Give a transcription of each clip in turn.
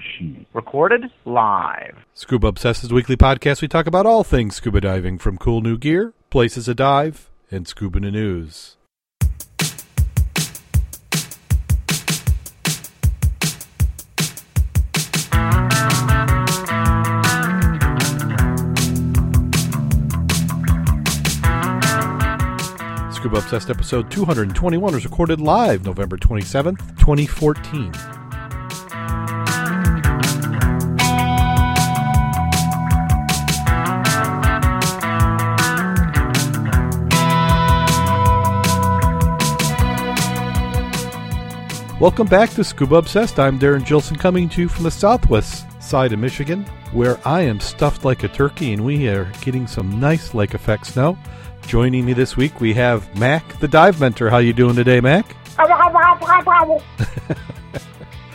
Shit. Recorded live. Scuba Obsessed weekly podcast. We talk about all things scuba diving, from cool new gear, places to dive, and scuba news. Scuba Obsessed episode 221 was recorded live November 27th, 2014. Welcome back to Scuba Obsessed. I'm Darren Gilson coming to you from the southwest side of Michigan, where I am stuffed like a turkey and we are getting some nice lake effect snow. Joining me this week we have Mac, the dive mentor. How you doing today, Mac?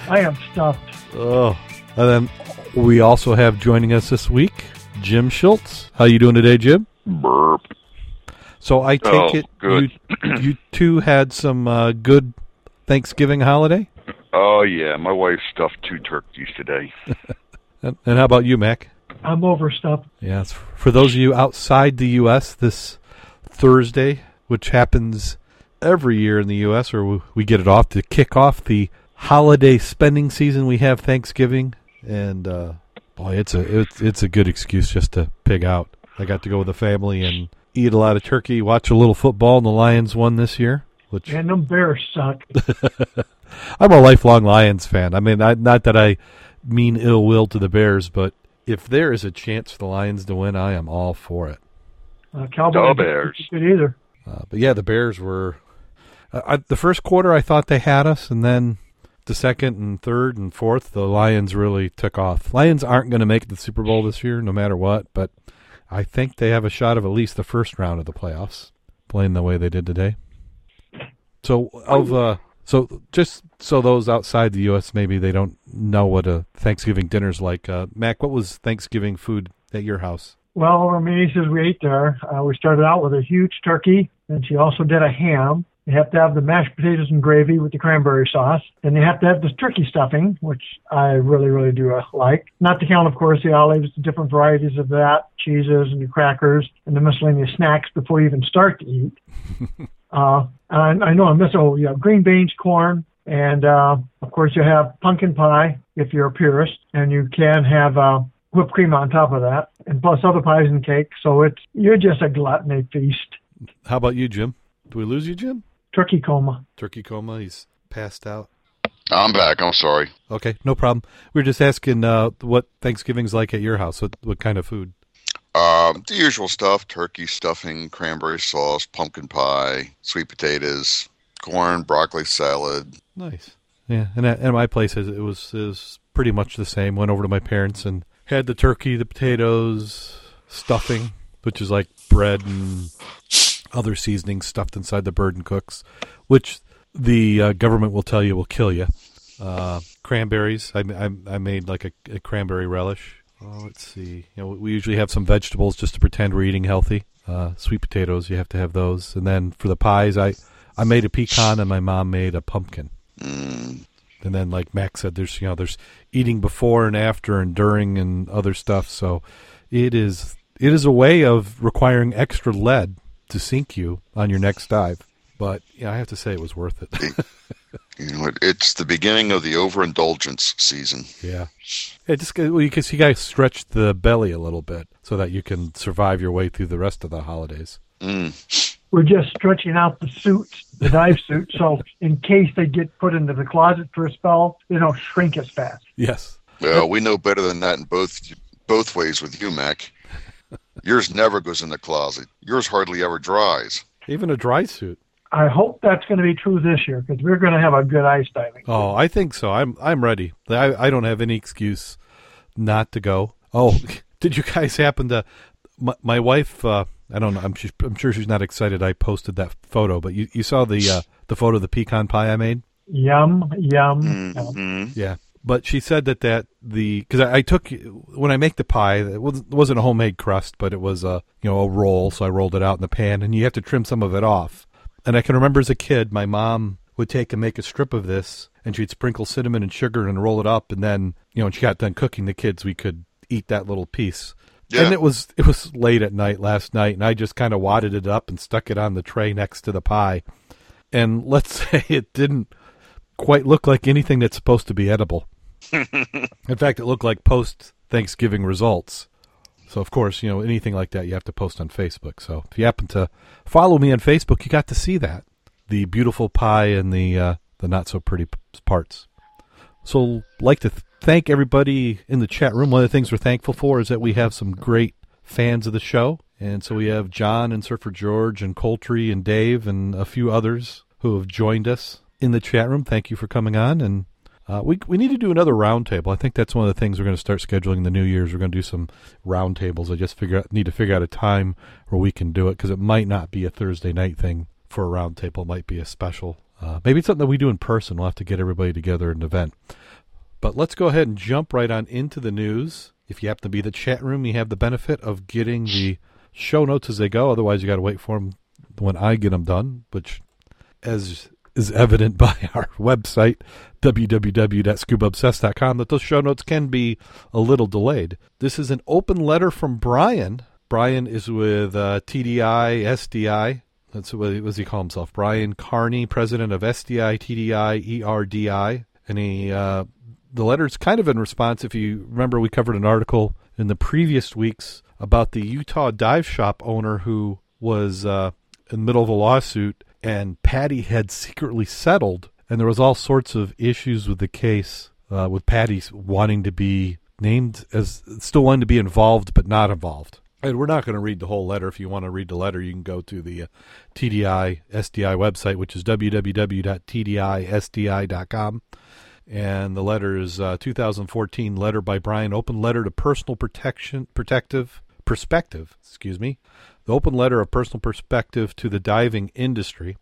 I am stuffed. Oh, and then we also have joining us this week Jim Schultz. How you doing today, Jim? Burp. So I take Oh, it you you two had some uh, good Thanksgiving holiday, Oh yeah, my wife stuffed two turkeys today. and, and how about you, Mac? I'm overstuffed. Yes. For those of you outside the U.S., this Thursday, which happens every year in the U.S., or we- get it off to kick off the holiday spending season, we have Thanksgiving, and uh, boy, it's a it's it's a good excuse just to pig out. I got to go with the family and eat a lot of turkey, watch a little football, and the Lions won this year. Which And them bears suck. I'm a lifelong Lions fan. I mean, I, not that I mean ill will to the Bears, but if there is a chance for the Lions to win, I am all for it. Uh, Cowboys The Bears. Good either. Uh, but yeah, the Bears were. Uh, I, the first quarter, I thought they had us, and then the second and third and fourth, the Lions really took off. Lions aren't going to make the Super Bowl this year, no matter what, but I think they have a shot of at least the first round of the playoffs, playing the way they did today. So of uh, so just so those outside the U.S. maybe they don't know what a Thanksgiving dinner's like. Uh, Mac, what was Thanksgiving food at your house? Well, over my nieces we ate there. Uh, we started out with a huge turkey, and she also did a ham. You have to have the mashed potatoes and gravy with the cranberry sauce. Then you have to have this turkey stuffing, which I really, really do uh, like. Not to count, of course, the olives, the different varieties of that, cheeses and the crackers, and the miscellaneous snacks before you even start to eat. uh, and I know I miss, oh, you have green beans, corn, and uh, of course you have pumpkin pie if you're a purist, and you can have uh, whipped cream on top of that, and plus other pies and cake. So it's you're just a gluttony feast. How about you, Jim? Do we lose you, Jim? Turkey coma. Turkey coma. He's passed out. I'm back. I'm sorry. Okay, no problem. We were just asking uh, what Thanksgiving's like at your house. What, what kind of food? Um, the usual stuff: turkey stuffing, cranberry sauce, pumpkin pie, sweet potatoes, corn, broccoli salad. Nice. Yeah, and at, at my place it was it was pretty much the same. Went over to my parents and had the turkey, the potatoes, stuffing, which is like bread and other seasonings stuffed inside the bird and cooks, which the uh, government will tell you will kill you. Uh, cranberries. I, I, I made like a, a cranberry relish. Oh, let's see. You know, we usually have some vegetables just to pretend we're eating healthy. Uh, sweet potatoes, you have to have those. And then for the pies, I I made a pecan and my mom made a pumpkin. Mm, And then, like Max said, there's you know there's eating before and after and during and other stuff. So it is it is a way of requiring extra lead to sink you on your next dive. But yeah, I have to say it was worth it. you know, it, it's the beginning of the overindulgence season. yeah, yeah. Just well, you can see, you guys stretch the belly a little bit so that you can survive your way through the rest of the holidays. Mm. We're just stretching out the suits, the dive suit, so in case they get put into the closet for a spell, they don't shrink as fast. Yes. Well, we know better than that in both both ways with you, Mac. Yours never goes in the closet. Yours hardly ever dries. Even a dry suit. I hope that's going to be true this year because we're going to have a good ice diving. Oh, I think so. I'm I'm ready. I I don't have any excuse not to go. Oh, did you guys happen to? My, my wife. Uh, I don't know. I'm she's, I'm sure she's not excited. I posted that photo, but you you saw the uh, the photo of the pecan pie I made. Yum, yum, yum. hmm Yeah, but she said that that the because I, I took when I make the pie, it wasn't, wasn't a homemade crust, but it was a you know a roll. So I rolled it out in the pan, and you have to trim some of it off. And I can remember as a kid, my mom would take and make a strip of this, and she'd sprinkle cinnamon and sugar and roll it up, and then you know when she got done cooking the kids, we could eat that little piece. Yeah. And it was it was late at night last night, and I just kind of wadded it up and stuck it on the tray next to the pie. And let's say it didn't quite look like anything that's supposed to be edible. In fact, it looked like post Thanksgiving results. So of course, you know anything like that you have to post on Facebook. So if you happen to follow me on Facebook, you got to see that the beautiful pie and the uh, the not so pretty p- parts. So like to th- thank everybody in the chat room. One of the things we're thankful for is that we have some great fans of the show, and so we have John and Surfer George and Coltree and Dave and a few others who have joined us in the chat room. Thank you for coming on and. Uh, we we need to do another roundtable. I think that's one of the things we're going to start scheduling in the new years. We're going to do some roundtables. I just figure out, need to figure out a time where we can do it because it might not be a Thursday night thing for a roundtable. It might be a special. Uh, maybe it's something that we do in person. We'll have to get everybody together in an event. But let's go ahead and jump right on into the news. If you happen to be in the chat room, you have the benefit of getting the show notes as they go. Otherwise, you got to wait for them when I get them done, which, as is evident by our website, www.scubaobsessed.com, that those show notes can be a little delayed. This is an open letter from Brian. Brian is with uh, TDI, SDI. That's what, what does he call himself? Brian Carney, president of SDI, TDI, ERDI. And he, uh, the letter is kind of in response. If you remember, we covered an article in the previous weeks about the Utah dive shop owner who was uh, in the middle of a lawsuit and PADI had secretly settled, and there was all sorts of issues with the case, uh, with PADI wanting to be named as still wanting to be involved but not involved. And we're not going to read the whole letter. If you want to read the letter, you can go to the uh, TDI SDI website, which is www.tdisdi.com. And the letter is uh, 2014 letter by Brian, open letter to personal protection, protective perspective, excuse me, the open letter of personal perspective to the diving industry.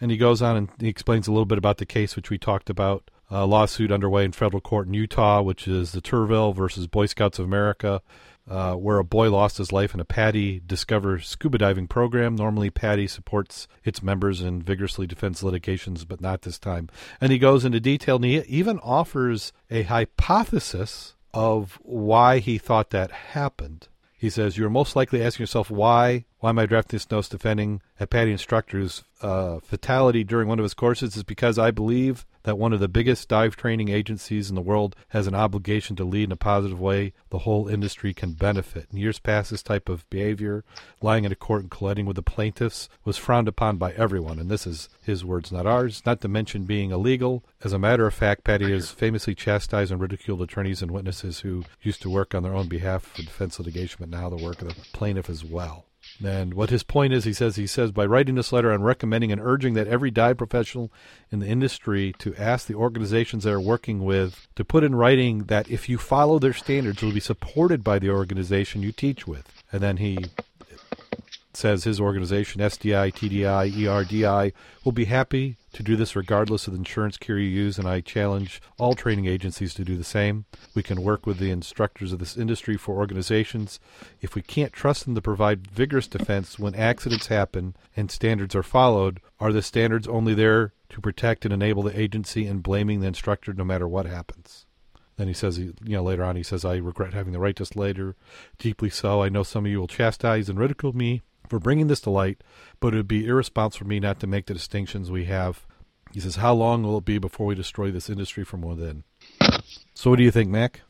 And he goes on and he explains a little bit about the case which we talked about, a lawsuit underway in federal court in Utah, which is the Turville versus Boy Scouts of America, uh, where a boy lost his life in a PADI Discover scuba diving program. Normally, PADI supports its members and vigorously defends litigations, but not this time. And he goes into detail and he even offers a hypothesis of why he thought that happened. He says, You're most likely asking yourself, why? Why am I drafting this note defending a PADI instructor's uh, fatality during one of his courses? Is because I believe that one of the biggest dive training agencies in the world has an obligation to lead in a positive way the whole industry can benefit. In years past, this type of behavior, lying in a court and colliding with the plaintiffs, was frowned upon by everyone. And this is his words, not ours, not to mention being illegal. As a matter of fact, PADI has famously chastised and ridiculed attorneys and witnesses who used to work on their own behalf for defense litigation, but now the work of the plaintiff as well. And what his point is, he says, he says, by writing this letter, I'm recommending and urging that every dive professional in the industry to ask the organizations they're working with to put in writing that if you follow their standards, you'll be supported by the organization you teach with. And then he says his organization, SDI, TDI, ERDI, will be happy to do this regardless of the insurance carrier you use, and I challenge all training agencies to do the same. We can work with the instructors of this industry for organizations. If we can't trust them to provide vigorous defense when accidents happen and standards are followed, are the standards only there to protect and enable the agency and blaming the instructor no matter what happens? Then he says, you know, later on, he says, I regret having the right to later. Deeply so. I know some of you will chastise and ridicule me for bringing this to light, but it would be irresponsible for me not to make the distinctions we have. He says, How long will it be before we destroy this industry from within? So, what do you think, Mac?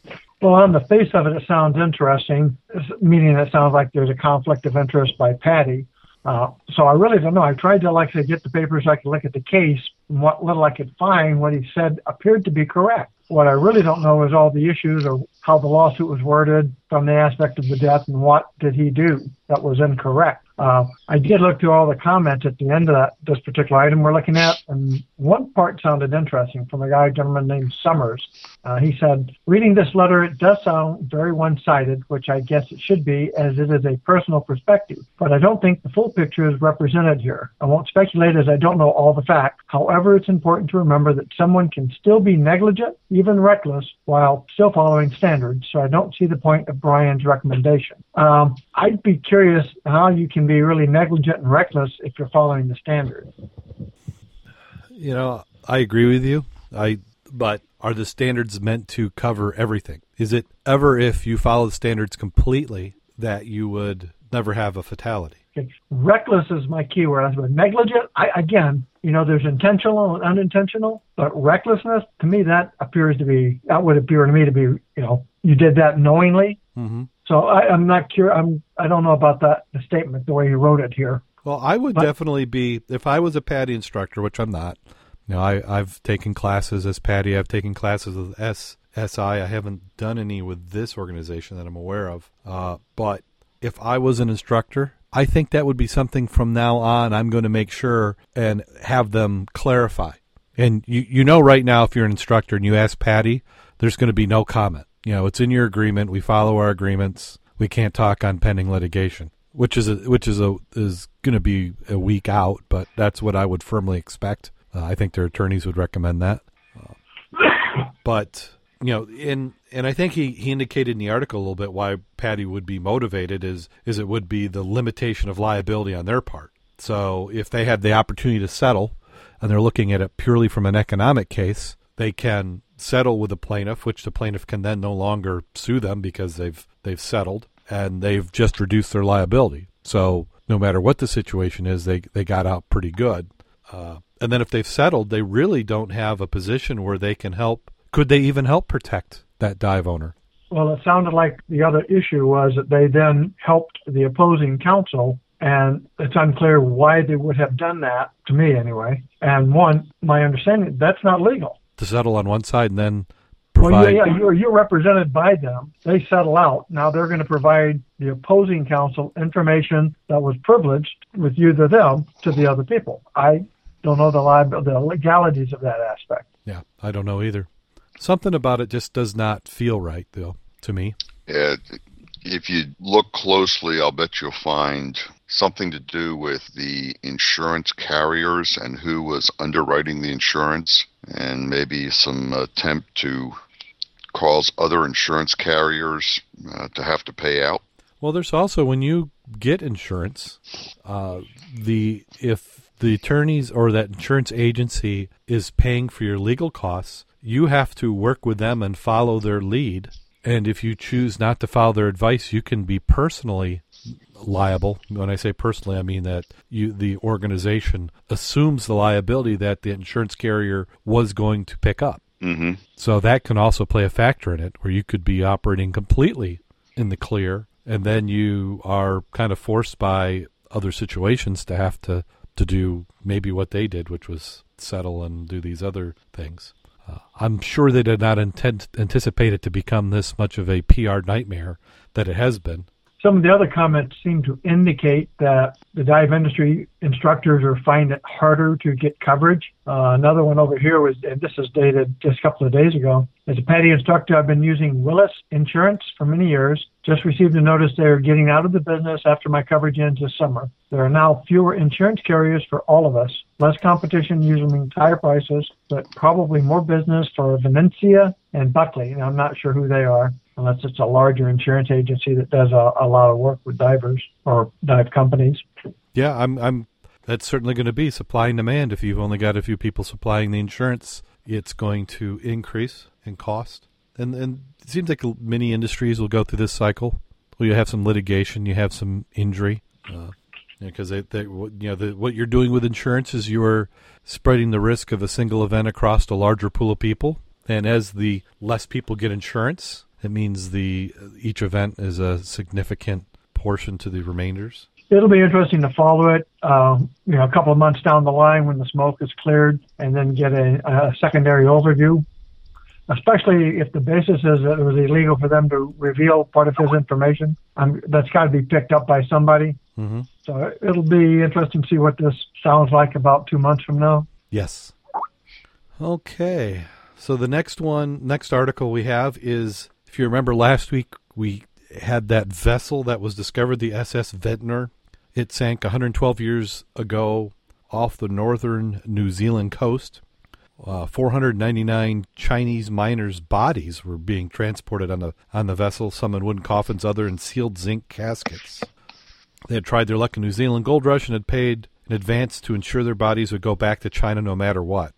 Well, on the face of it, it sounds interesting, meaning it sounds like there's a conflict of interest by PADI. Uh, so I really don't know. I tried to, like said, get the papers I could look at the case. And what little I could find, what he said appeared to be correct. What I really don't know is all the issues or how the lawsuit was worded from the aspect of the death and what did he do that was incorrect. Uh, I did look through all the comments at the end of that this particular item we're looking at, and one part sounded interesting from a guy, a gentleman named Summers. Uh, he said, "Reading this letter, it does sound very one-sided, which I guess it should be, as it is a personal perspective. But I don't think the full picture is represented here. I won't speculate, as I don't know all the facts. However, it's important to remember that someone can still be negligent, even reckless, while still following standards. So I don't see the point of Brian's recommendation. Um, I'd be curious how you can be really negligent and reckless if you're following the standards. You know, I agree with you. I but are the standards meant to cover everything? Is it ever if you follow the standards completely that you would never have a fatality? It's reckless is my keyword. Said negligent. I, again, you know, there's intentional and unintentional, but recklessness to me that appears to be that would appear to me to be you know you did that knowingly. Mm-hmm. So I, I'm not curious. I'm I don't know about that the statement the way you wrote it here. Well, I would But- definitely be if I was a PADI instructor, which I'm not. You know, I, I've taken classes as PADI. I've taken classes with SSI. I haven't done any with this organization that I'm aware of. Uh, but if I was an instructor, I think that would be something from now on. I'm going to make sure and have them clarify. And you you know right now, if you're an instructor and you ask PADI, there's going to be no comment. You know, it's in your agreement. We follow our agreements. We can't talk on pending litigation, which is a, which is a is going to be a week out. But that's what I would firmly expect. Uh, I think their attorneys would recommend that. Uh, but you know, in and I think he, he indicated in the article a little bit why PADI would be motivated is is it would be the limitation of liability on their part. So if they had the opportunity to settle, and they're looking at it purely from an economic case, they can settle with the plaintiff, which the plaintiff can then no longer sue them because they've they've settled and they've just reduced their liability. So no matter what the situation is, they they got out pretty good. Uh, and then if they've settled, they really don't have a position where they can help. Could they even help protect that dive owner? Well, it sounded like the other issue was that they then helped the opposing counsel, and it's unclear why they would have done that, to me anyway. And one, my understanding, that's not legal. To settle on one side and then Well, provide. yeah, yeah, you're, you're represented by them. They settle out. Now they're going to provide the opposing counsel information that was privileged with you to them to the other people. I don't know the, liab- the legalities of that aspect. Yeah, I don't know either. Something about it just does not feel right, though, to me. Yeah, if you look closely, I'll bet you'll find something to do with the insurance carriers and who was underwriting the insurance, and maybe some attempt to cause other insurance carriers uh, to have to pay out. Well, there's also when you get insurance, uh, the if the attorneys or that insurance agency is paying for your legal costs, you have to work with them and follow their lead. And if you choose not to follow their advice, you can be personally liable. When I say personally, I mean that you the organization assumes the liability that the insurance carrier was going to pick up. hmm So that can also play a factor in it, where you could be operating completely in the clear, and then you are kind of forced by other situations to have to to do maybe what they did, which was settle and do these other things. Uh, I'm sure they did not intend, anticipate it to become this much of a PR nightmare that it has been. Some of the other comments seem to indicate that the dive industry instructors are finding it harder to get coverage. Uh, another one over here was, and this is dated just a couple of days ago. As a PADI instructor, I've been using Willis Insurance for many years. Just received a notice they're getting out of the business after my coverage ends this summer. There are now fewer insurance carriers for all of us. Less competition usually higher prices, but probably more business for Vicencia and Buckley. And I'm not sure who they are unless it's a larger insurance agency that does a, a lot of work with divers or dive companies. Yeah, I'm. I'm. That's certainly going to be supply and demand. If you've only got a few people supplying the insurance, it's going to increase in cost. And and it seems like many industries will go through this cycle. Well, you have some litigation, you have some injury, uh, because they, they, you know, the, what you're doing with insurance is you're spreading the risk of a single event across a larger pool of people. And as the less people get insurance, it means the each event is a significant portion to the remainders. It'll be interesting to follow it, um, you know, a couple of months down the line when the smoke is cleared, and then get a, a secondary overview. Especially if the basis is that it was illegal for them to reveal part of his information, um, that's got to be picked up by somebody. Mm-hmm. So it'll be interesting to see what this sounds like about two months from now. Yes. Okay. So the next one, next article we have is if you remember last week, we had that vessel that was discovered, the SS Ventnor. It sank 112 years ago off the northern New Zealand coast. Uh, 499 Chinese miners' bodies were being transported on the on the vessel. Some in wooden coffins, other in sealed zinc caskets. They had tried their luck in New Zealand gold rush and had paid in advance to ensure their bodies would go back to China no matter what.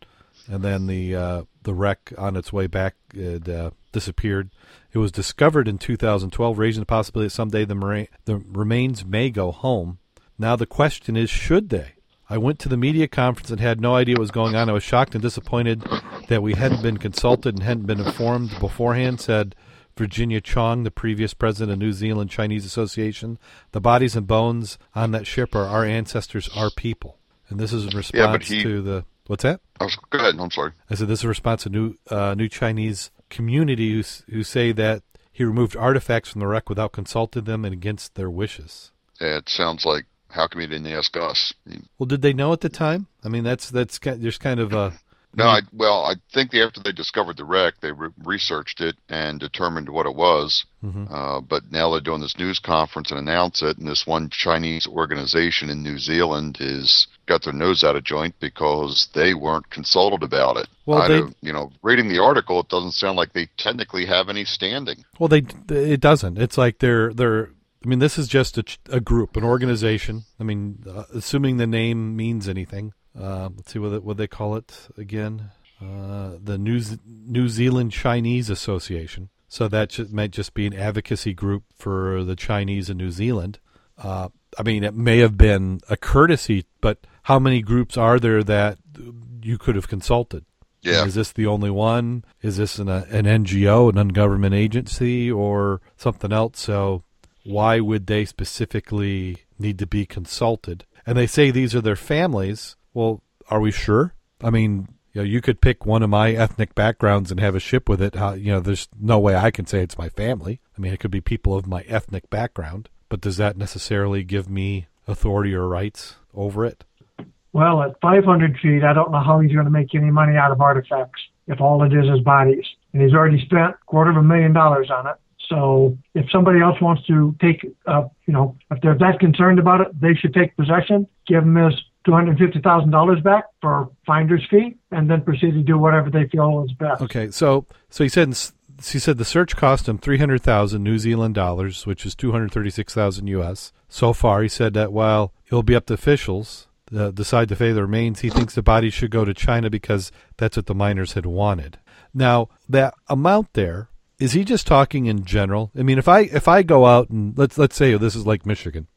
And then the uh, the wreck on its way back had, uh, disappeared. It was discovered in 2012, raising the possibility that someday the, mara- the remains may go home. Now the question is, should they? I went to the media conference and had no idea what was going on. I was shocked and disappointed that we hadn't been consulted and hadn't been informed beforehand, said Virginia Chong, the previous president of New Zealand Chinese Association. The bodies and bones on that ship are our ancestors, our people. And this is in response he- to the what's that? Go ahead. I'm sorry. I said this is a response to new uh, new Chinese community who who say that he removed artifacts from the wreck without consulting them and against their wishes. It sounds like how come you didn't ask us? Well, did they know at the time? I mean, that's that's there's kind of a No, I, well, I think that after they discovered the wreck, they re- researched it and determined what it was. Mhm. Uh, but now they're doing this news conference and announce it, and this one Chinese organization in New Zealand is got their nose out of joint because they weren't consulted about it. Well, I they- don't, you know, reading the article, it doesn't sound like they technically have any standing. well, they it doesn't. It's like they're they're. I mean, this is just a, a group, an organization. I mean, uh, assuming the name means anything. Uh, let's see what they, what they call it again. Uh, the New Z- New Zealand Chinese Association. So that just, might just be an advocacy group for the Chinese in New Zealand. Uh, I mean, it may have been a courtesy, but how many groups are there that you could have consulted? Yeah. Is this the only one? Is this an, an NGO, an ungovernment agency, or something else? So why would they specifically need to be consulted? And they say these are their families. Well, are we sure? I mean, you know, you could pick one of my ethnic backgrounds and have a ship with it. You know, there's no way I can say it's my family. I mean, it could be people of my ethnic background, but does that necessarily give me authority or rights over it? Well, at 500 feet, I don't know how he's going to make any money out of artifacts if all it is is bodies. And he's already spent a quarter of a million dollars on it. So if somebody else wants to take, uh, you know, if they're that concerned about it, they should take possession, give him his $250,000 back for finder's fee, and then proceed to do whatever they feel is best. Okay, so so he said he said the search cost him three hundred thousand New Zealand dollars, which is two hundred thirty six thousand U.S. So far, he said that while it'll be up to officials to decide to pay the remains, he thinks the body should go to China because that's what the miners had wanted. Now that amount there is he just talking in general? I mean, if I if I go out and let's let's say this is like Michigan,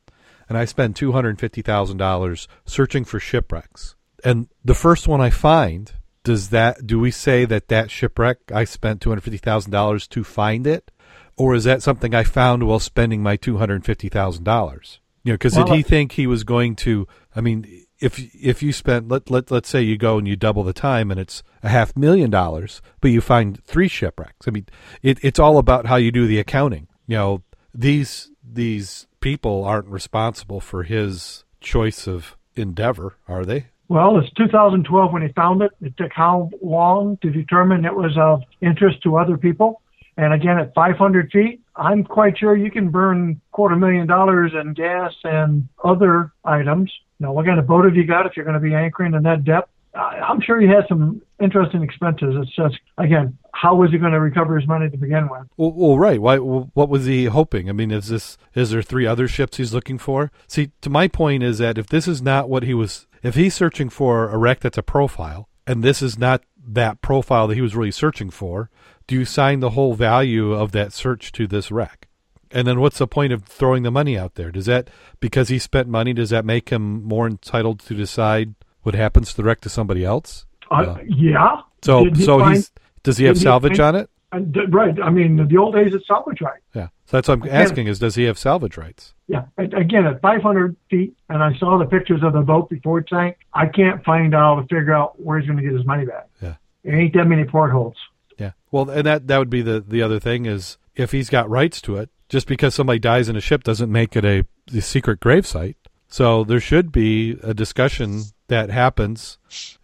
and I spend two hundred fifty thousand dollars searching for shipwrecks, and the first one I find, does that do we say that that shipwreck I spent two hundred fifty thousand dollars to find it, or is that something I found while spending my two hundred fifty thousand dollars? You know, because Well, did he think he was going to? I mean, if if you spent let let let's say you go and you double the time and it's a half million dollars, but you find three shipwrecks. I mean, it, it's all about how you do the accounting. You know, these these people aren't responsible for his choice of endeavor, are they? Well, it's 2012 when he found it. It took how long to determine it was of interest to other people? And again, at 500 feet, I'm quite sure you can burn quarter million dollars in gas and other items. Now, what kind of boat have you got if you're going to be anchoring in that depth? I'm sure he has some interesting expenses. It's just, again, how was he going to recover his money to begin with? Well, well right. Why? What was he hoping? I mean, is this is there three other ships he's looking for? See, to my point is that if this is not what he was, if he's searching for a wreck that's a profile, and this is not that profile that he was really searching for, do you sign the whole value of that search to this wreck? And then what's the point of throwing the money out there? Does that because he spent money? Does that make him more entitled to decide what happens to the wreck to somebody else? Uh, yeah. So, Did he so find- he's does he have did he salvage on it? uh, d- right. I mean, the old days, it's salvage right. Yeah. So that's what I'm asking: is does he have salvage rights? Yeah. Again, at 500 feet, and I saw the pictures of the boat before it sank. I can't find out to figure out where he's going to get his money back. Yeah. There ain't that many portholes. Yeah. Well, and that that would be the the other thing is if he's got rights to it, just because somebody dies in a ship doesn't make it a, a secret gravesite. So there should be a discussion that happens,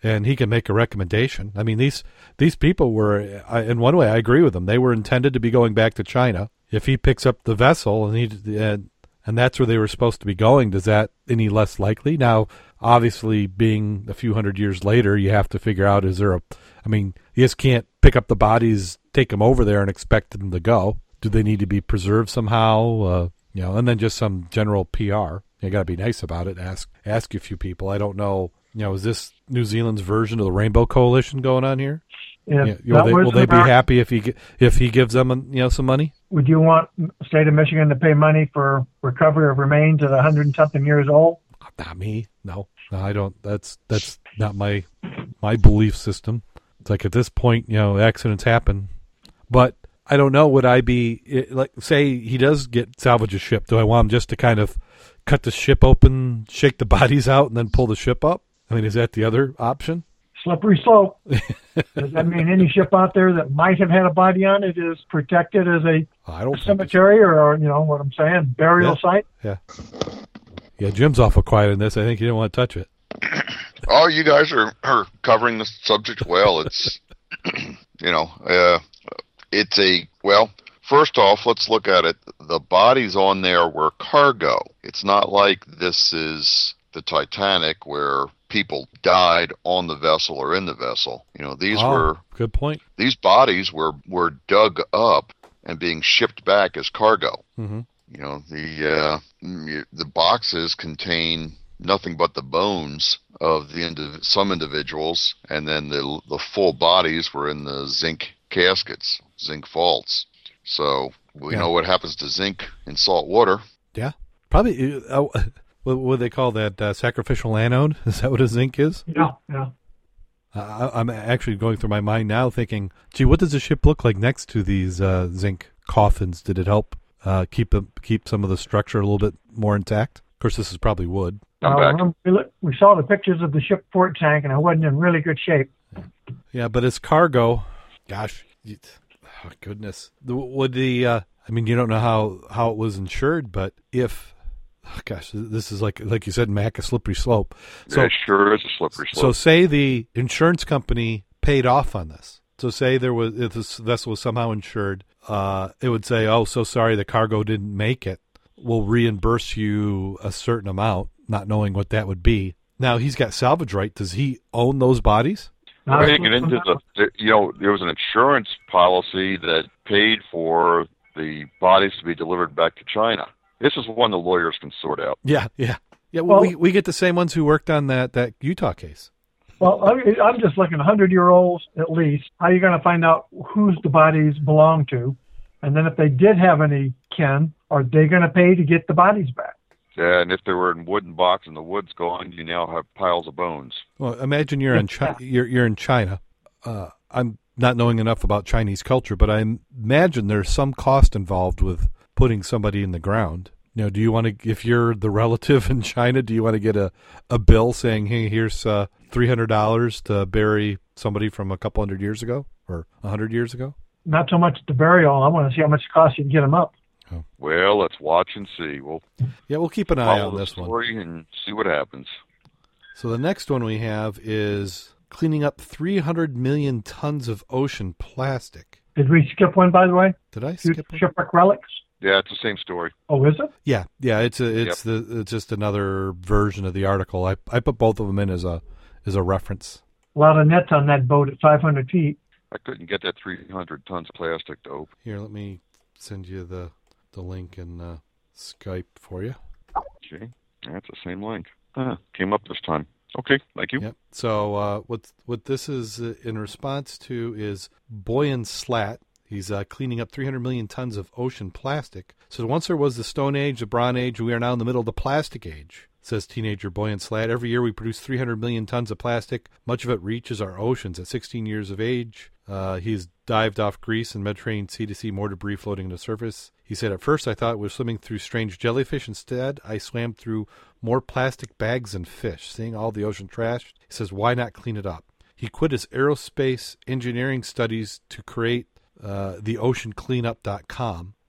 and he can make a recommendation. I mean these these people were, I, in one way, I agree with them. They were intended to be going back to China. If he picks up the vessel and he and and that's where they were supposed to be going, does that any less likely? Now, obviously, being a few hundred years later, you have to figure out is there a, I mean, you just can't pick up the bodies, take them over there, and expect them to go. Do they need to be preserved somehow? Uh, you know, and then just some general PR. You got to be nice about it. Ask ask a few people. I don't know. You know, is this New Zealand's version of the Rainbow Coalition going on here? Yeah, will they, will they be happy if he if he gives them you know some money? Would you want the state of Michigan to pay money for recovery of remains at 100 and something years old? Not me. No, no, I don't. That's that's not my my belief system. It's like at this point, you know, accidents happen, but I don't know. Would I be it- like, say he does get salvage a ship? Do I want him just to kind of cut the ship open, shake the bodies out, and then pull the ship up? I mean, is that the other option? Slippery slope. Does that mean any ship out there that might have had a body on it is protected as a I don't. think cemetery or, or, you know what I'm saying, burial Yeah. site? Yeah, Yeah, Jim's awful quiet in this. I think he didn't want to touch it. Oh, you guys are, are covering the subject well. It's, you know, uh, it's a, well, first off, let's look at it. The bodies on there were cargo. It's not like this is the Titanic where people died on the vessel or in the vessel. You know, these Oh, were, good point. these bodies were, were dug up and being shipped back as cargo. hmm You know, the uh, the boxes contain nothing but the bones of the indiv- some individuals, and then the the full bodies were in the zinc caskets, zinc vaults. So we Yeah. know what happens to zinc in salt water. Yeah, probably. Uh, what what do they call that? Uh, sacrificial anode? Is that what a zinc is? Yeah, yeah. Uh, I- I'm actually going through my mind now, thinking, "Gee, what does the ship look like next to these uh, zinc coffins? Did it help uh, keep them, keep some of the structure a little bit more intact?" Of course, this is probably wood. I'm Uh, remember we, look, we saw the pictures of the ship port tank, and it wasn't in really good shape. Yeah, but it's cargo. Gosh, you- oh, goodness. Would the? Uh, I mean, you don't know how how it was insured, but if, oh, gosh, this is like like you said, Mac, a slippery slope. So it sure is a slippery slope. So say the insurance company paid off on this. So say there was if this vessel was somehow insured, uh, it would say, "Oh, so sorry, the cargo didn't make it. We'll reimburse you a certain amount," not knowing what that would be. Now he's got salvage right. Does he own those bodies? We're get into the, you know, there was an insurance policy that paid for the bodies to be delivered back to China. This is one the lawyers can sort out. Yeah, yeah, yeah. Well, Well- we we get the same ones who worked on that that Utah case. Well, I- I'm just looking 100 year olds at least. How are you going to find out whose the bodies belong to? And then if they did have any kin, are they going to pay to get the bodies back? Yeah, and if they were in wooden box and the wood's gone, you now have piles of bones. Well, imagine you're in Chi- you're you're in China. Uh, I'm not knowing enough about Chinese culture, but I imagine there's some cost involved with putting somebody in the ground. You know, do you want to, if you're the relative in China, do you want to get a, a bill saying, "Hey, here's uh, three hundred dollars to bury somebody from a couple hundred years ago or a hundred years ago"? Not so much the burial. I want to see how much it costs you to get them up. Well, let's watch and see. We'll Yeah, we'll keep an eye follow on the this one. and see what happens. So the next one we have is cleaning up 300 million tons of ocean plastic. Did we skip one, by the way? Did I skip? Shipwreck relics? Yeah, it's the same story. Oh, is it? Yeah, yeah. It's a, it's the it's just another version of the article. I I put both of them in as a as a reference. A lot of nets on that boat at 500 feet. I couldn't get that 300 tons of plastic dope. Here, let me send you the the link in uh, Skype for you. Okay, that's the same link. Ah, came up this time. Okay, thank you. Yep. So uh, what what this is uh, in response to is Boyan Slat. He's uh, cleaning up 300 million tons of ocean plastic. So once there was the Stone Age, the Bronze Age, we are now in the middle of the Plastic Age. Says teenager Boyan Slat. Every year we produce 300 million tons of plastic. Much of it reaches our oceans. At 16 years of age, uh, he's dived off Greece and Mediterranean Sea to see more debris floating to the surface. He said, At first I thought we were swimming through strange jellyfish. Instead, I swam through more plastic bags and fish. Seeing all the ocean trash, he says, Why not clean it up? He quit his aerospace engineering studies to create uh, the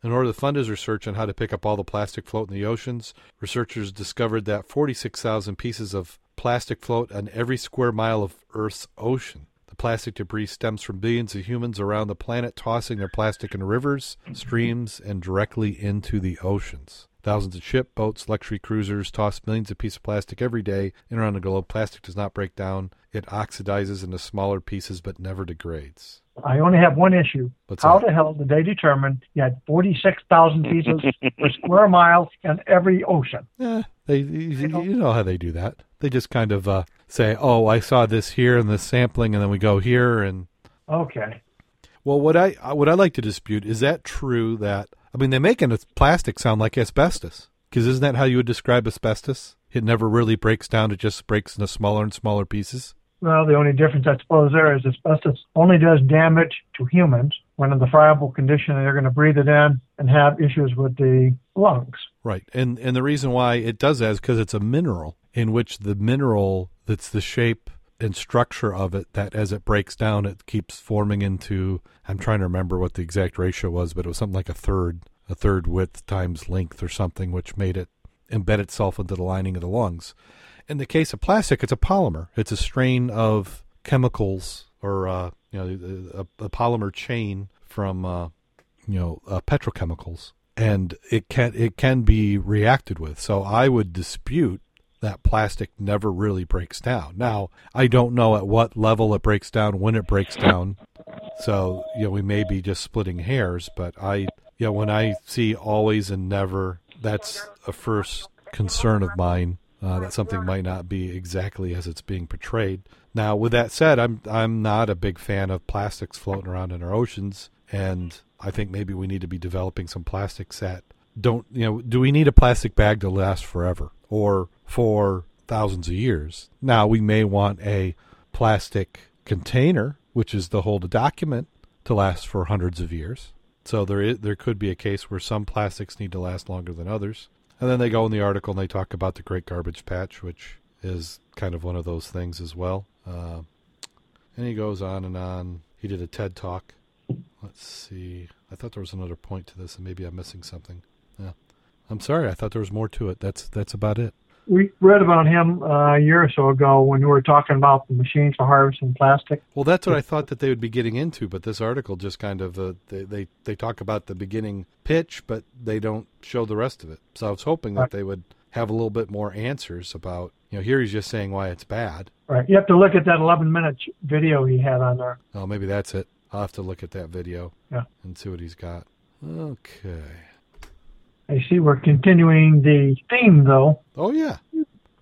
In order to fund his research on how to pick up all the plastic float in the oceans, researchers discovered that 46,000 pieces of plastic float on every square mile of Earth's ocean. The plastic debris stems from billions of humans around the planet tossing their plastic in rivers, streams, and directly into the oceans. Thousands of ship, boats, luxury cruisers toss millions of pieces of plastic every day in around the globe. Plastic does not break down. It oxidizes into smaller pieces but never degrades. I only have one issue. What's How that? the hell did they determine you had 46,000 pieces per square mile in every ocean? Eh, they, you, you know how they do that. They just kind of uh, say, "Oh, I saw this here in the sampling," and then we go here. And Okay. well, what I what I like to dispute is that true that I mean they make it plastic sound like asbestos because isn't that how you would describe asbestos? It never really breaks down; it just breaks into smaller and smaller pieces. Well, the only difference, I suppose, there is asbestos only does damage to humans when in the friable condition and they're going to breathe it in and have issues with the lungs. Right, and and the reason why it does that is because it's a mineral in which the mineral that's the shape and structure of it that as it breaks down it keeps forming into I'm trying to remember what the exact ratio was, but it was something like a third, a third width times length or something, which made it embed itself into the lining of the lungs. In the case of plastic, it's a polymer. It's a strain of chemicals or uh, you know a, a polymer chain from uh, you know uh, petrochemicals, and it can it can be reacted with. So I would dispute that plastic never really breaks down. Now I don't know at what level it breaks down, when it breaks down. So you know we may be just splitting hairs, but I you know when I see always and never, that's a first concern of mine. Uh, that something might not be exactly as it's being portrayed. Now, with that said, I'm I'm not a big fan of plastics floating around in our oceans, and I think maybe we need to be developing some plastics that don't you know do we need a plastic bag to last forever or for thousands of years? Now we may want a plastic container, which is the hold a document, to last for hundreds of years. So there is there could be a case where some plastics need to last longer than others. And then they go in the article and they talk about the Great Garbage Patch, which is kind of one of those things as well. Uh, and he goes on and on. He did a TED talk. Let's see. I thought there was another point to this, and maybe I'm missing something. Yeah, I'm sorry. I thought there was more to it. That's that's about it. We read about him uh, a year or so ago when we were talking about the machines for harvesting plastic. Well, that's what I thought that they would be getting into, but this article just kind of uh, they, they they talk about the beginning pitch, but they don't show the rest of it. So I was hoping that Right. they would have a little bit more answers about you know here he's just saying why it's bad. Right. You have to look at that 11 minute video he had on there. Oh, maybe that's it. I'll have to look at that video Yeah. and see what he's got. Okay. I see we're continuing the theme, though. Oh yeah.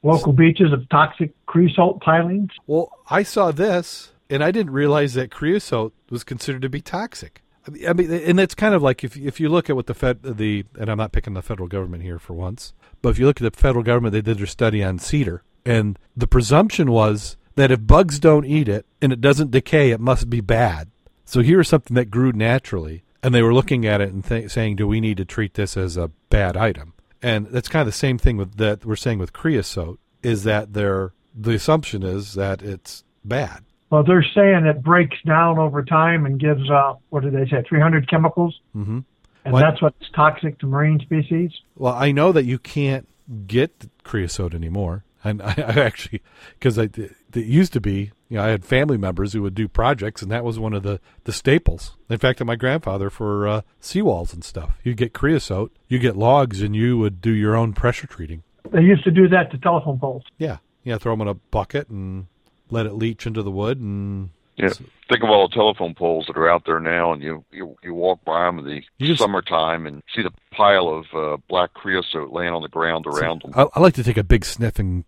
Local beaches of toxic creosote pilings. Well, I saw this and I didn't realize that creosote was considered to be toxic. I mean, and it's kind of like if if you look at what the Fed the and I'm not picking the federal government here for once, but if you look at the federal government, they did their study on cedar, and the presumption was that if bugs don't eat it and it doesn't decay, it must be bad. So here's something that grew naturally, and they were looking at it and th- saying, "Do we need to treat this as a bad item?" And that's kind of the same thing with that we're saying with creosote is that they're the assumption is that it's bad. Well, they're saying it breaks down over time and gives, uh, what did they say, 300 chemicals? hmm And What? that's what's toxic to marine species. Well, I know that you can't get creosote anymore. And I, I actually, because it used to be, you know, I had family members who would do projects, and that was one of the, the staples. In fact, my grandfather for uh, seawalls and stuff, you'd get creosote, you get logs, and you would do your own pressure treating. They used to do that to telephone poles. Yeah, yeah, throw them in a bucket and let it leach into the wood, and Yeah. Think of all the telephone poles that are out there now, and you you, you walk by them in the You just- summertime and see the pile of uh, black creosote laying on the ground around them. I, I like to take a big sniff and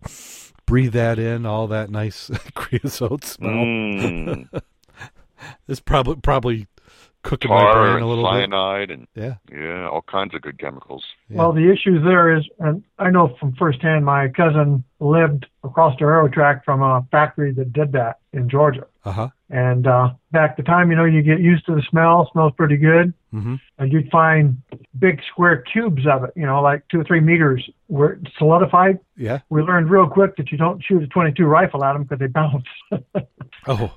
breathe that in, all that nice creosote smell. Mm. It's probably probably cooking my brain and a little bit. cyanide and Yeah. yeah, all kinds of good chemicals. Yeah. Well, the issue there is, and I know from firsthand, my cousin lived across the railroad track from a factory that did that in Georgia. Uh huh. And uh, back the time, you know, you get used to the smell, smells pretty good, Mm-hmm. and you'd find big square cubes of it, you know, like two or three meters, where it's solidified. Yeah. We learned real quick that you don't shoot a 22 rifle at them because they bounce. Oh.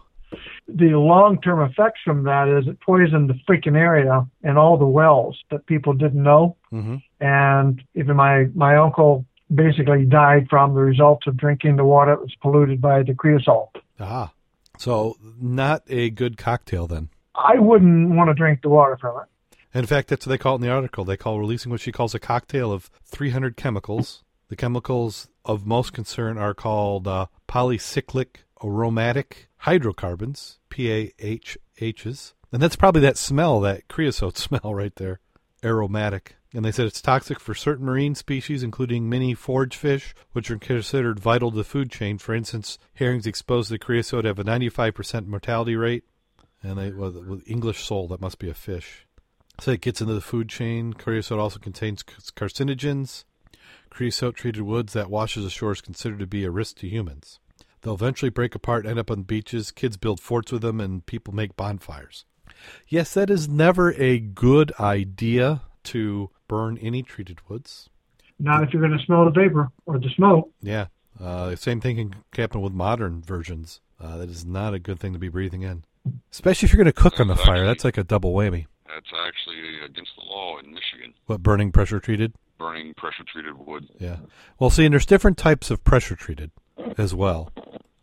The long-term effects from that is it poisoned the freaking area and all the wells that people didn't know. Mm-hmm. And even my my uncle basically died from the results of drinking the water that was polluted by the creosote. Ah. So not a good cocktail then. I wouldn't want to drink the water from it. In fact, that's what they call it in the article. They call releasing what she calls a cocktail of 300 chemicals. The chemicals of most concern are called uh, polycyclic aromatic hydrocarbons, PAHs. And that's probably that smell, that creosote smell right there, aromatic. And they said it's toxic for certain marine species, including many forage fish, which are considered vital to the food chain. For instance, herrings exposed to creosote have a 95% mortality rate. And they, well, with English sole, that must be a fish. So it gets into the food chain. Creosote also contains carcinogens. Creosote treated woods that washes ashore is considered to be a risk to humans. They'll eventually break apart, end up on beaches. Kids build forts with them, and people make bonfires. Yes, that is never a good idea to burn any treated woods. Not if you're going to smell the vapor or the smoke. Yeah. Uh, same thing can happen with modern versions. Uh, that is not a good thing to be breathing in, especially if you're going to cook on the fire. That's like a double whammy. That's actually against the law in Michigan. What burning pressure treated? Burning pressure treated wood. Yeah. Well, see, and there's different types of pressure treated as well.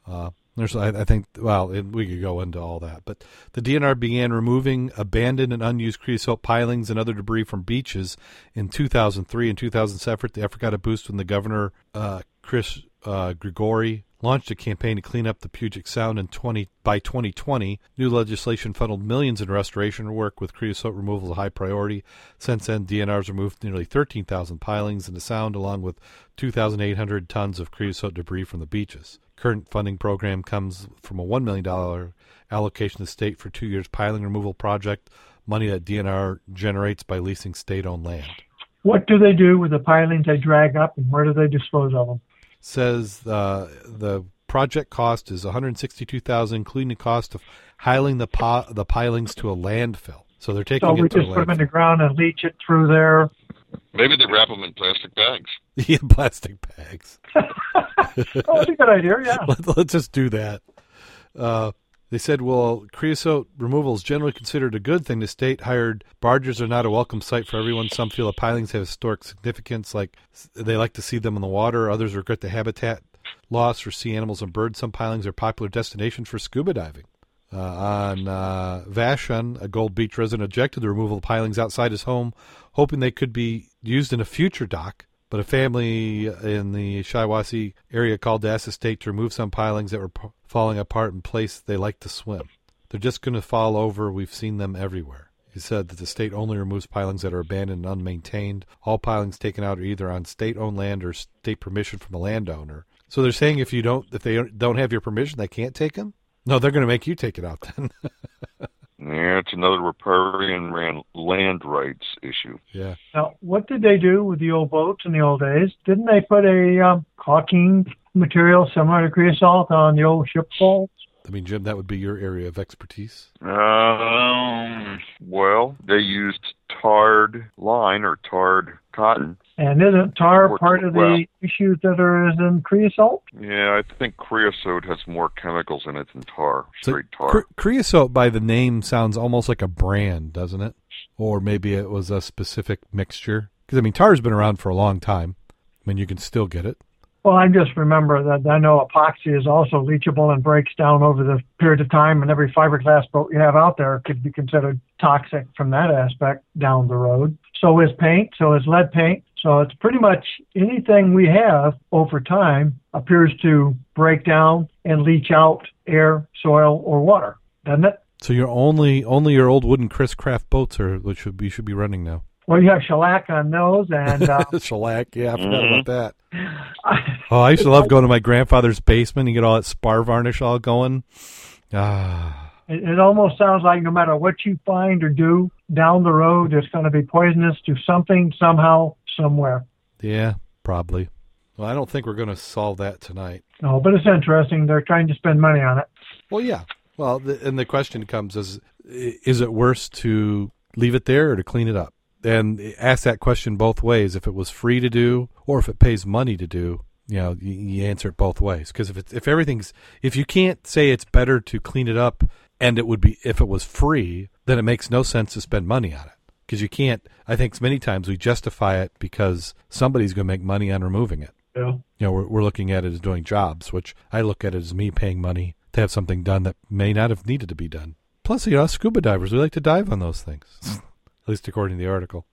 Uh, there's, I, I, think, well, it, we could go into all that, but the DNR began removing abandoned and unused creosote pilings and other debris from beaches in 2003 and 2007. The effort got a boost when the governor, uh, Chris uh, Gregoire, launched a campaign to clean up the Puget Sound in 20 by 2020. New legislation funneled millions in restoration work with creosote removal a high priority. Since then, DNR's removed nearly 13,000 pilings in the Sound, along with 2,800 tons of creosote debris from the beaches. Current funding program comes from a $1 million allocation to the state for two years piling removal project, money that DNR generates by leasing state-owned land. What do they do with the pilings they drag up, and where do they dispose of them? says uh, the project cost is 162,000, including the cost of hiling the po- the pilings to a landfill. So they're taking. So we just put them in the ground and leach it through there. Maybe they wrap them in plastic bags. yeah, plastic bags. oh, that's a good idea. Yeah. Let, us just do that. Uh, they said, well, creosote removal is generally considered a good thing. The state hired barges are not a welcome sight for everyone. Some feel the pilings have historic significance, like they like to see them in the water. Others regret the habitat loss for sea animals and birds. Some pilings are popular destinations for scuba diving. Uh, on uh, Vashon, a Gold Beach resident objected to the removal of pilings outside his home, hoping they could be used in a future dock. But a family in the Shiawassee area called the state to remove some pilings that were p- falling apart in place they like to swim. They're just going to fall over. We've seen them everywhere. He said that the state only removes pilings that are abandoned and unmaintained. All pilings taken out are either on state-owned land or state permission from a landowner. So they're saying if you don't, if they don't have your permission, they can't take them. No, they're going to make you take it out then. Yeah, it's another riparian land rights issue. Yeah. Now, what did they do with the old boats in the old days? Didn't they put a um, caulking material similar to creosote on the old ship hulls? I mean, Jim, that would be your area of expertise. Um, well, they used tarred line or tarred cotton. And isn't tar Worked part of well. the issues that are in creosote? Yeah, I think creosote has more chemicals in it than tar, So straight tar. cre- creosote, by the name, sounds almost like a brand, doesn't it? Or maybe it was a specific mixture. Because I mean, tar's been around for a long time. I mean, you can still get it. Well, I just remember that I know epoxy is also leachable and breaks down over the period of time, and every fiberglass boat you have out there could be considered toxic from that aspect down the road. So is paint, so is lead paint. So it's pretty much anything we have over time appears to break down and leach out air, soil, or water, doesn't it? So your only only your old wooden Chris Craft boats are which should be should be running now. Well, you have shellac on those, and uh, Shellac, yeah, I forgot Mhm. about that. Oh, I used to love going to my grandfather's basement and get all that spar varnish all going. Ah, It, it almost sounds like no matter what you find or do down the road, it's going to be poisonous to something, somehow, somewhere. yeah, probably. Well, I don't think we're going to solve that tonight. No, but it's interesting. They're trying to spend money on it. Well, yeah. Well, the, and the question comes: is is it worse to leave it there or to clean it up? And ask that question both ways. If it was free to do, or if it pays money to do, you know, you, you answer it both ways. Because if it's if everything's if you can't say it's better to clean it up, and it would be if it was free, then it makes no sense to spend money on it. Because you can't. I think many times we justify it because somebody's going to make money on removing it Yeah. you know, we're, we're looking at it as doing jobs, which I look at it as me paying money to have something done that may not have needed to be done. Plus, you know, scuba divers, we like to dive on those things. At least according to the article.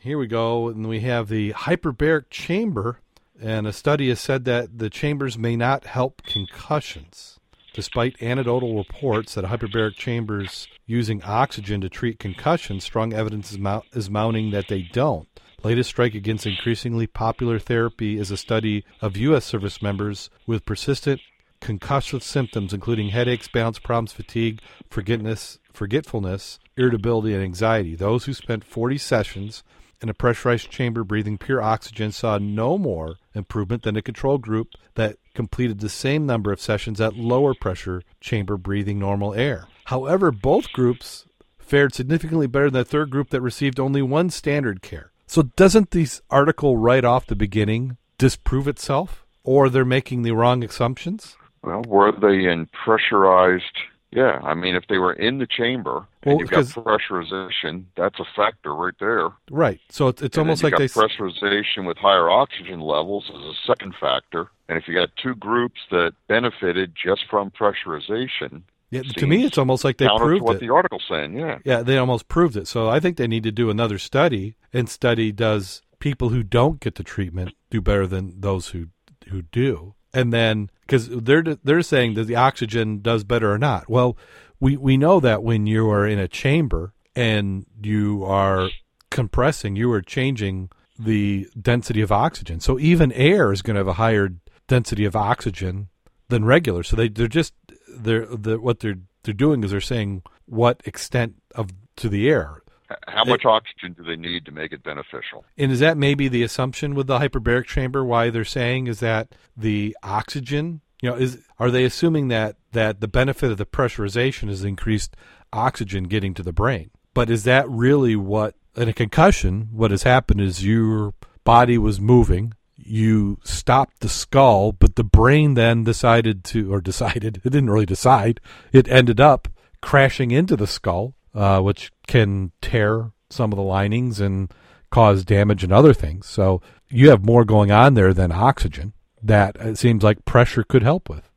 Here we go, and we have the hyperbaric chamber, and a study has said that the chambers may not help concussions. Despite anecdotal reports that hyperbaric chambers using oxygen to treat concussion, strong evidence is, mount- is mounting that they don't. Latest strike against increasingly popular therapy is a study of U.S. service members with persistent concussive symptoms, including headaches, balance problems, fatigue, forgetness, forgetfulness, irritability, and anxiety. Those who spent 40 sessions in a pressurized chamber breathing pure oxygen saw no more improvement than a control group that completed the same number of sessions at lower pressure chamber breathing normal air. However, both groups fared significantly better than the third group that received only one standard care. So doesn't this article right off the beginning disprove itself? Or they're making the wrong assumptions? Well, were they in pressurized? Yeah, I mean, if they were in the chamber and Well, you've got pressurization, that's a factor right there. Right. So it's, it's almost like they pressurization with higher oxygen levels is a second factor. And if you got two groups that benefited just from pressurization, yeah, to me it's almost like they proved what it. the article's saying. Yeah. Yeah, they almost proved it. So I think they need to do another study and study does people who don't get the treatment do better than those who who do. And then because they're they're saying that the oxygen does better or not. Well, we we know that when you are in a chamber and you are compressing, you are changing the density of oxygen. So even air is going to have a higher density of oxygen than regular. So they they're just they're, they're what they're they're doing is they're saying what extent of to the air. How much oxygen do they need to make it beneficial? And is that maybe the assumption with the hyperbaric chamber? Why they're saying is that the oxygen, you know, is are they assuming that that the benefit of the pressurization is increased oxygen getting to the brain? But is that really what in a concussion? What has happened is your body was moving. You stopped the skull, but the brain then decided to, or decided, it didn't really decide. It ended up crashing into the skull, uh, which can tear some of the linings and cause damage and other things. So you have more going on there than oxygen that it seems like pressure could help with.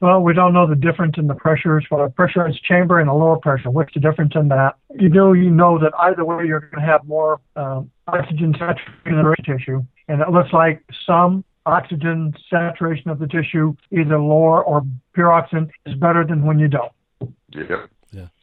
Well, we don't know the difference in the pressures for a pressurized chamber and a lower pressure. What's the difference in that? You know, you know that either way you're going to have more um, oxygen saturation in the brain tissue, and it looks like some oxygen saturation of the tissue, either lower or pure oxygen, is better than when you don't. Yeah.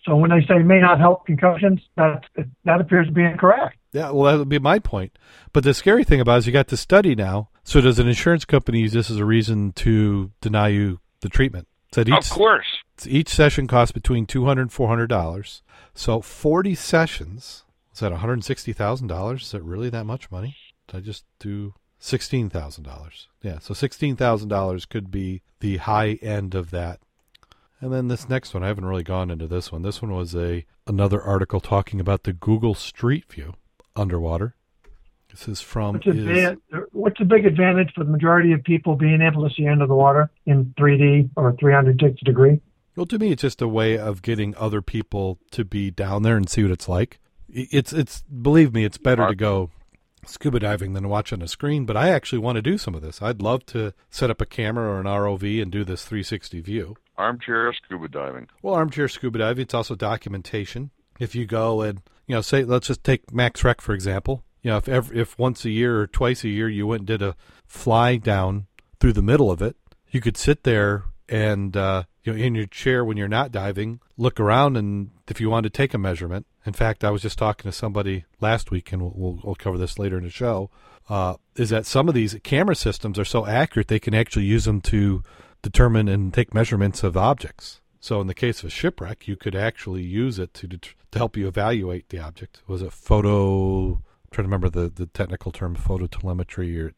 So when they say may not help concussions, that that appears to be incorrect. Yeah, well, that would be my point. But the scary thing about it is you got the study now. So does an insurance company use this as a reason to deny you the treatment? Said Of each course. each session costs between two hundred and four hundred dollars. So forty sessions is that one hundred sixty thousand dollars? Is that really that much money? Did I just do sixteen thousand dollars? Yeah, so sixteen thousand dollars could be the high end of that. And then this next one, I haven't really gone into this one. This one was a another article talking about the Google Street View underwater. This is from What's, a is- big, what's the big advantage for the majority of people being able to see under the water in 3D or 360 degree? Well, to me, it's just a way of getting other people to be down there and see what it's like. It's it's believe me, it's better to go scuba diving than watch on a screen. But I actually want to do some of this. I'd love to set up a camera or an ROV and do this 360 view. Armchair scuba diving. Well, armchair scuba diving. It's also documentation. If you go and you know, say, let's just take Max Rec for example. You know, if ever, if once a year or twice a year you went and did a fly down through the middle of it, you could sit there and uh, you know, in your chair when you're not diving, look around, and if you want to take a measurement. In fact, I was just talking to somebody last week, and we'll, we'll, cover this later in the show. Uh, is that some of these camera systems are so accurate they can actually use them to determine and take measurements of objects. So in the case of a shipwreck, you could actually use it to to help you evaluate the object. Was it photo? I'm trying to remember the, the technical term, phototelemetry. Or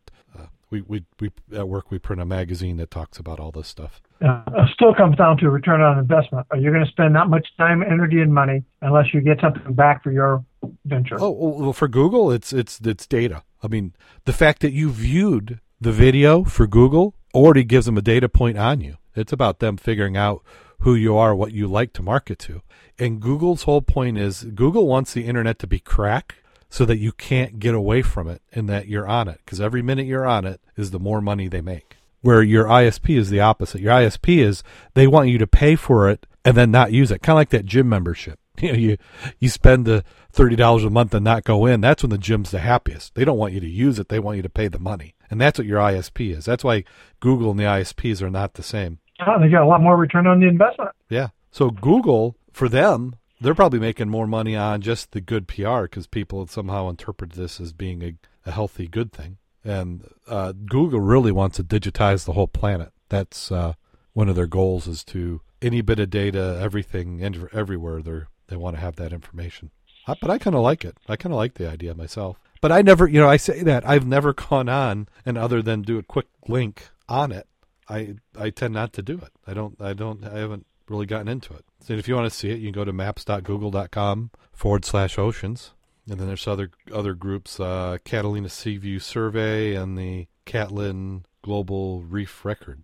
we we we at work we print a magazine that talks about all this stuff. Uh, still comes down to return on investment. Are you going to spend that much time, energy, and money unless you get something back for your venture? Oh well, for Google, it's it's it's data. I mean, the fact that you viewed the video for Google already gives them a data point on you. It's about them figuring out who you are, what you like to market to. And Google's whole point is Google wants the internet to be crack so that you can't get away from it and that you're on it because every minute you're on it is the more money they make. Where your ISP is the opposite. Your ISP is they want you to pay for it and then not use it, kind of like that gym membership. You know, you you spend the thirty dollars a month and not go in. That's when the gym's the happiest. They don't want you to use it; they want you to pay the money, and that's what your ISP is. That's why Google and the ISPs are not the same. Oh, they got a lot more return on the investment. Yeah. So Google, for them, they're probably making more money on just the good PR because people somehow interpret this as being a, a healthy, good thing. And uh, Google really wants to digitize the whole planet. That's uh, one of their goals is to any bit of data, everything, and everywhere they they want to have that information. Uh, but I kind of like it. I kind of like the idea myself. But I never, you know, I say that I've never gone on and other than do a quick link on it, I I tend not to do it. I don't I don't I haven't really gotten into it. So if you want to see it, you can go to maps.google.com forward slash oceans. And then there's other other groups, uh, Catlin Seaview Survey and the Catlin Global Reef Record.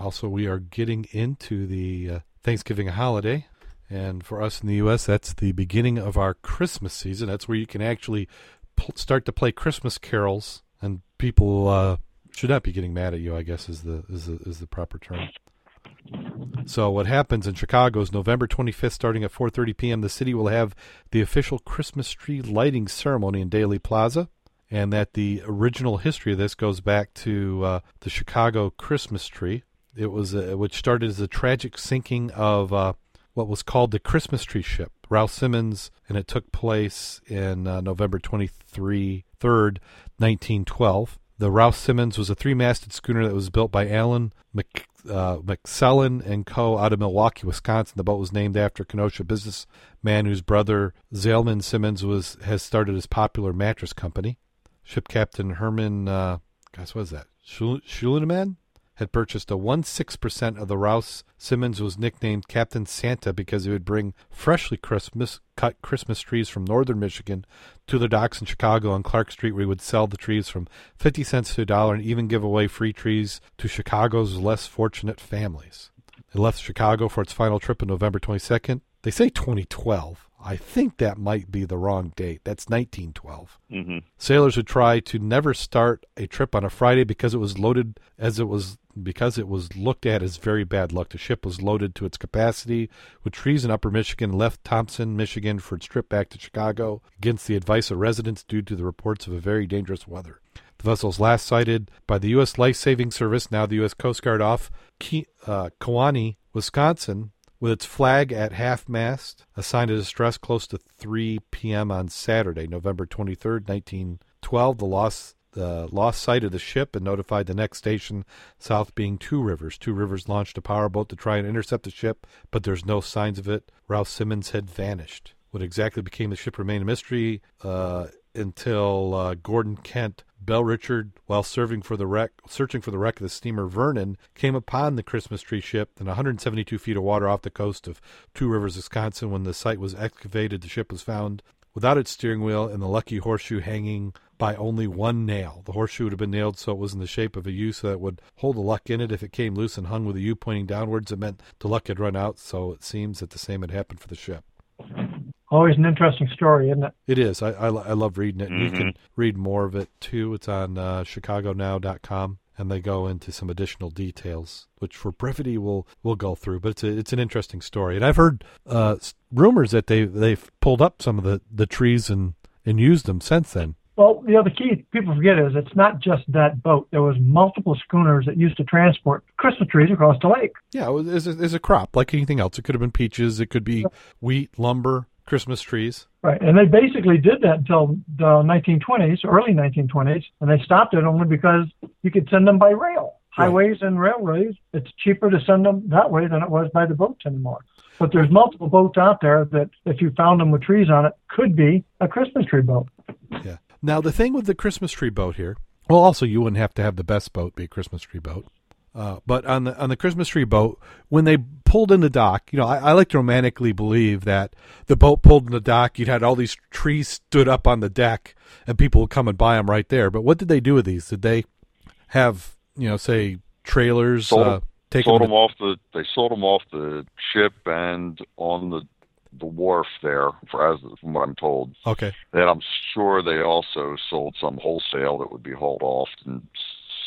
Also, we are getting into the uh, Thanksgiving holiday. And for us in the U.S., that's the beginning of our Christmas season. That's where you can actually pl- start to play Christmas carols, and people uh, should not be getting mad at you. I guess is the is the, is the proper term. So what happens in Chicago is November 25th, starting at 4:30 p.m. The city will have the official Christmas tree lighting ceremony in Daley Plaza, and that the original history of this goes back to uh, the Chicago Christmas tree. It was uh, which started as a tragic sinking of uh, what was called the Christmas tree ship, Rouse Simmons, and it took place in uh, November 23, 3rd, 1912. The Rouse Simmons was a three-masted schooner that was built by Allen Mc, uh, and Co. out of Milwaukee, Wisconsin. The boat was named after Kenosha businessman whose brother Zalman Simmons was has started his popular mattress company. Ship Captain Herman, uh, gosh, what is that? Schuleman had purchased a one six percent of the Rouse. Simmons was nicknamed Captain Santa because he would bring freshly Christmas cut Christmas trees from northern Michigan to the docks in Chicago on Clark Street, where he would sell the trees from fifty cents to a dollar and even give away free trees to Chicago's less fortunate families. It left Chicago for its final trip on November twenty second. They say 2012. I think that might be the wrong date. That's 1912. Mm-hmm. Sailors would try to never start a trip on a Friday because it was loaded as it was because it was looked at as very bad luck. The ship was loaded to its capacity with trees in Upper Michigan, left Thompson, Michigan for its trip back to Chicago against the advice of residents due to the reports of a very dangerous weather. The vessel was last sighted by the U.S. Life Saving Service, now the U.S. Coast Guard, off Ke- uh, Kewaunee, Wisconsin, with its flag at half mast, assigned to distress close to 3 p.m. on Saturday, November 23, 1912. The lost the lost sight of the ship and notified the next station south being Two Rivers. Two Rivers launched a powerboat to try and intercept the ship, but there's no signs of it. Rouse Simmons had vanished. What exactly became the ship remained a mystery uh, until uh, Gordon Kent Bellrichard, while serving for the wreck, searching for the wreck of the steamer Vernon, came upon the Christmas tree ship in 172 feet of water off the coast of Two Rivers, Wisconsin. When the site was excavated, the ship was found without its steering wheel and the lucky horseshoe hanging by only one nail. The horseshoe would have been nailed so it was in the shape of a U so that it would hold the luck in it. If it came loose and hung with the U pointing downwards, it meant the luck had run out. So it seems that the same had happened for the ship always an interesting story, isn't it? It is. I I, I love reading it. Mm-hmm. You can read more of it too. It's on uh, ChicagoNow.com, and they go into some additional details, which for brevity we'll we'll go through. But it's a, it's an interesting story, and I've heard uh, rumors that they they've pulled up some of the, the trees and and used them since then. Well, you know, the key people forget is it's not just that boat. There was multiple schooners that used to transport Christmas trees across the lake. Yeah, it was, it's, a, a crop like anything else. It could have been peaches. It could be wheat, lumber, Christmas trees. Right, and they basically did that until the 1920s, early 1920s, and they stopped it only because you could send them by rail. Highways and railways, it's cheaper to send them that way than it was by the boats anymore. But there's multiple boats out there that, if you found them with trees on it, could be a Christmas tree boat. Now the thing with the Christmas tree boat here, well, also you wouldn't have to have the best boat be a Christmas tree boat. Uh, but on the on the Christmas tree boat, when they pulled in the dock, you know, I, I, like to romantically believe that the boat pulled in the dock. You'd had all these trees stood up on the deck, and people would come and buy them right there. But what did they do with these? Did they have, you know, say trailers? Sold, uh, take sold them, them off the. They sold them off the ship and on the the wharf there, for as from what I'm told. Okay. And I'm sure they also sold some wholesale that would be hauled off and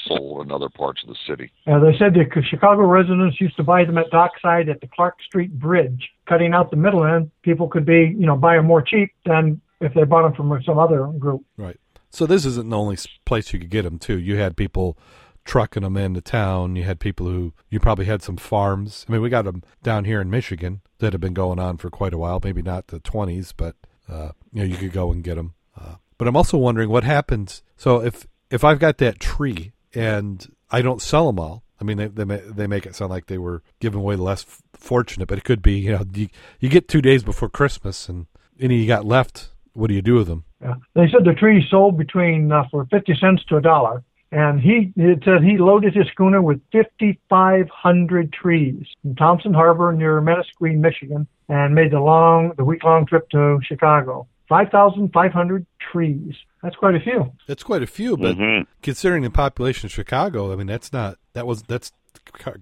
sold in other parts of the city. Uh, they said the Chicago residents used to buy them at dockside at the Clark Street Bridge, cutting out the middle end. People could be, you know, buy them more cheap than if they bought them from some other group. Right. So this isn't the only place you could get them too. You had people trucking them into town. You had people who you probably had some farms. I mean, we got them down here in Michigan that have been going on for quite a while. Maybe not the twenties, but uh, you know, you could go and get them. Uh, but I'm also wondering what happens. So if if I've got that tree and I don't sell them all, I mean, they they they make it sound like they were giving away the less f- fortunate, but it could be. You know, you, you get two days before Christmas, and any you got left, what do you do with them? Yeah. They said the tree sold between uh, for 50 cents to a dollar. And he, it said he loaded his schooner with 5,500 trees from Thompson Harbor near Manistique, Michigan, and made the long, the week long trip to Chicago. 5,500 trees. That's quite a few. That's quite a few, but Mhm. considering the population of Chicago, I mean, that's not that was that's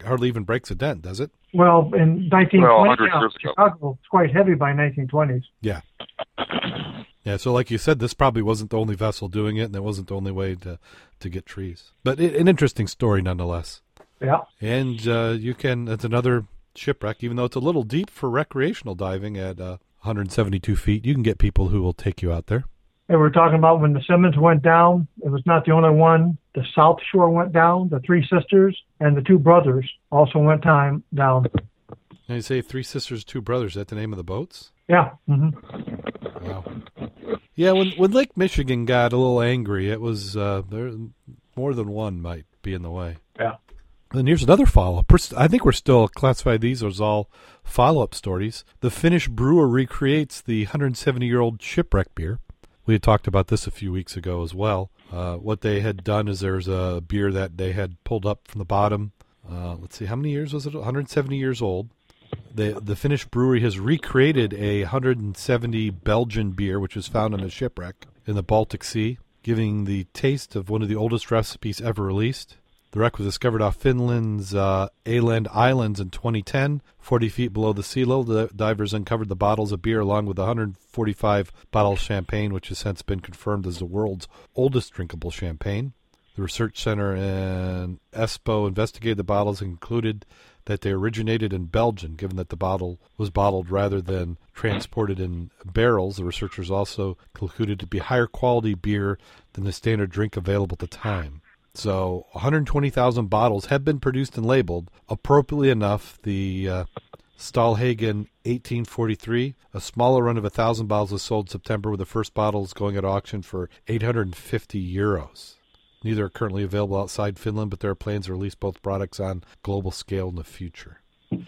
hardly even breaks a dent, does it? Well, in 1920, Well, 100 yeah, years ago. Chicago was quite heavy by 1920s. Yeah. Yeah. So, like you said, this probably wasn't the only vessel doing it, and it wasn't the only way to to get trees. But it, an interesting story nonetheless. Yeah. And uh, you can. It's another shipwreck, even though it's a little deep for recreational diving at uh, 172 feet. You can get people who will take you out there. And we're talking about when the Simmons went down. It was not the only one. The South Shore went down. The three sisters and the two brothers also went time down. And you say three sisters, two brothers. Is that the name of the boats? Yeah. hmm Wow. Yeah, when when Lake Michigan got a little angry, it was uh, there more than one might be in the way. Yeah. And here's another follow up. I think we're still classify these as all follow up stories. The Finnish brewer recreates the 170 year old shipwreck beer. We had talked about this a few weeks ago as well. Uh, what they had done is there's a beer that they had pulled up from the bottom. Uh, let's see, how many years was it? 170 years old. The the Finnish brewery has recreated a 170 Belgian beer, which was found on a shipwreck in the Baltic Sea, giving the taste of one of the oldest recipes ever released. The wreck was discovered off Finland's uh, Aland Islands in 2010, 40 feet below the sea level. The divers uncovered the bottles of beer along with 145 bottles of champagne, which has since been confirmed as the world's oldest drinkable champagne. The research center in Espoo investigated the bottles and concluded that they originated in Belgium, given that the bottle was bottled rather than transported in barrels. The researchers also concluded to be higher quality beer than the standard drink available at the time. So 120,000 bottles have been produced and labeled. Appropriately enough, the uh, Stallhagen 1843, a smaller run of 1,000 bottles was sold in September, with the first bottles going at auction for 850 euros. Neither are currently available outside Finland, but there are plans to release both products on global scale in the future.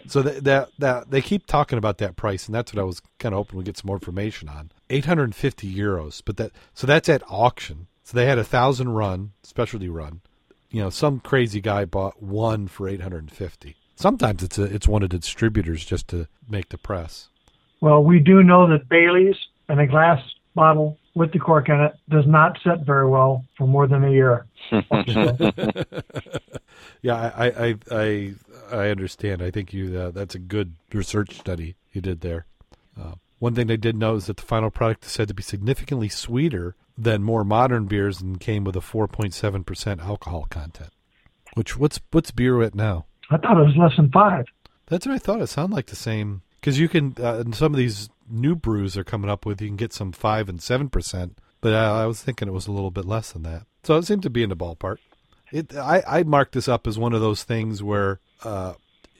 So that that, that they keep talking about that price, and that's what I was kind of hoping we get some more information on. 850 euros, but that so that's at auction. So they had a thousand run, specialty run. You know, some crazy guy bought one for 850. Sometimes it's a it's one of the distributors just to make the press. Well, we do know that Bailey's and a glass bottle with the cork in it does not set very well for more than a year. yeah, I, I, I, I understand. I think you uh, that's a good research study you did there. Uh, one thing they did know is that the final product is said to be significantly sweeter than more modern beers and came with a 4.7 percent alcohol content. Which what's what's beer at now? I thought it was less than five. That's what I thought. It sounded like the same because you can uh, in some of these new brews are coming up with you can get some five and seven percent, but I, I was thinking it was a little bit less than that. So it seemed to be in the ballpark. It I I mark this up as one of those things where uh,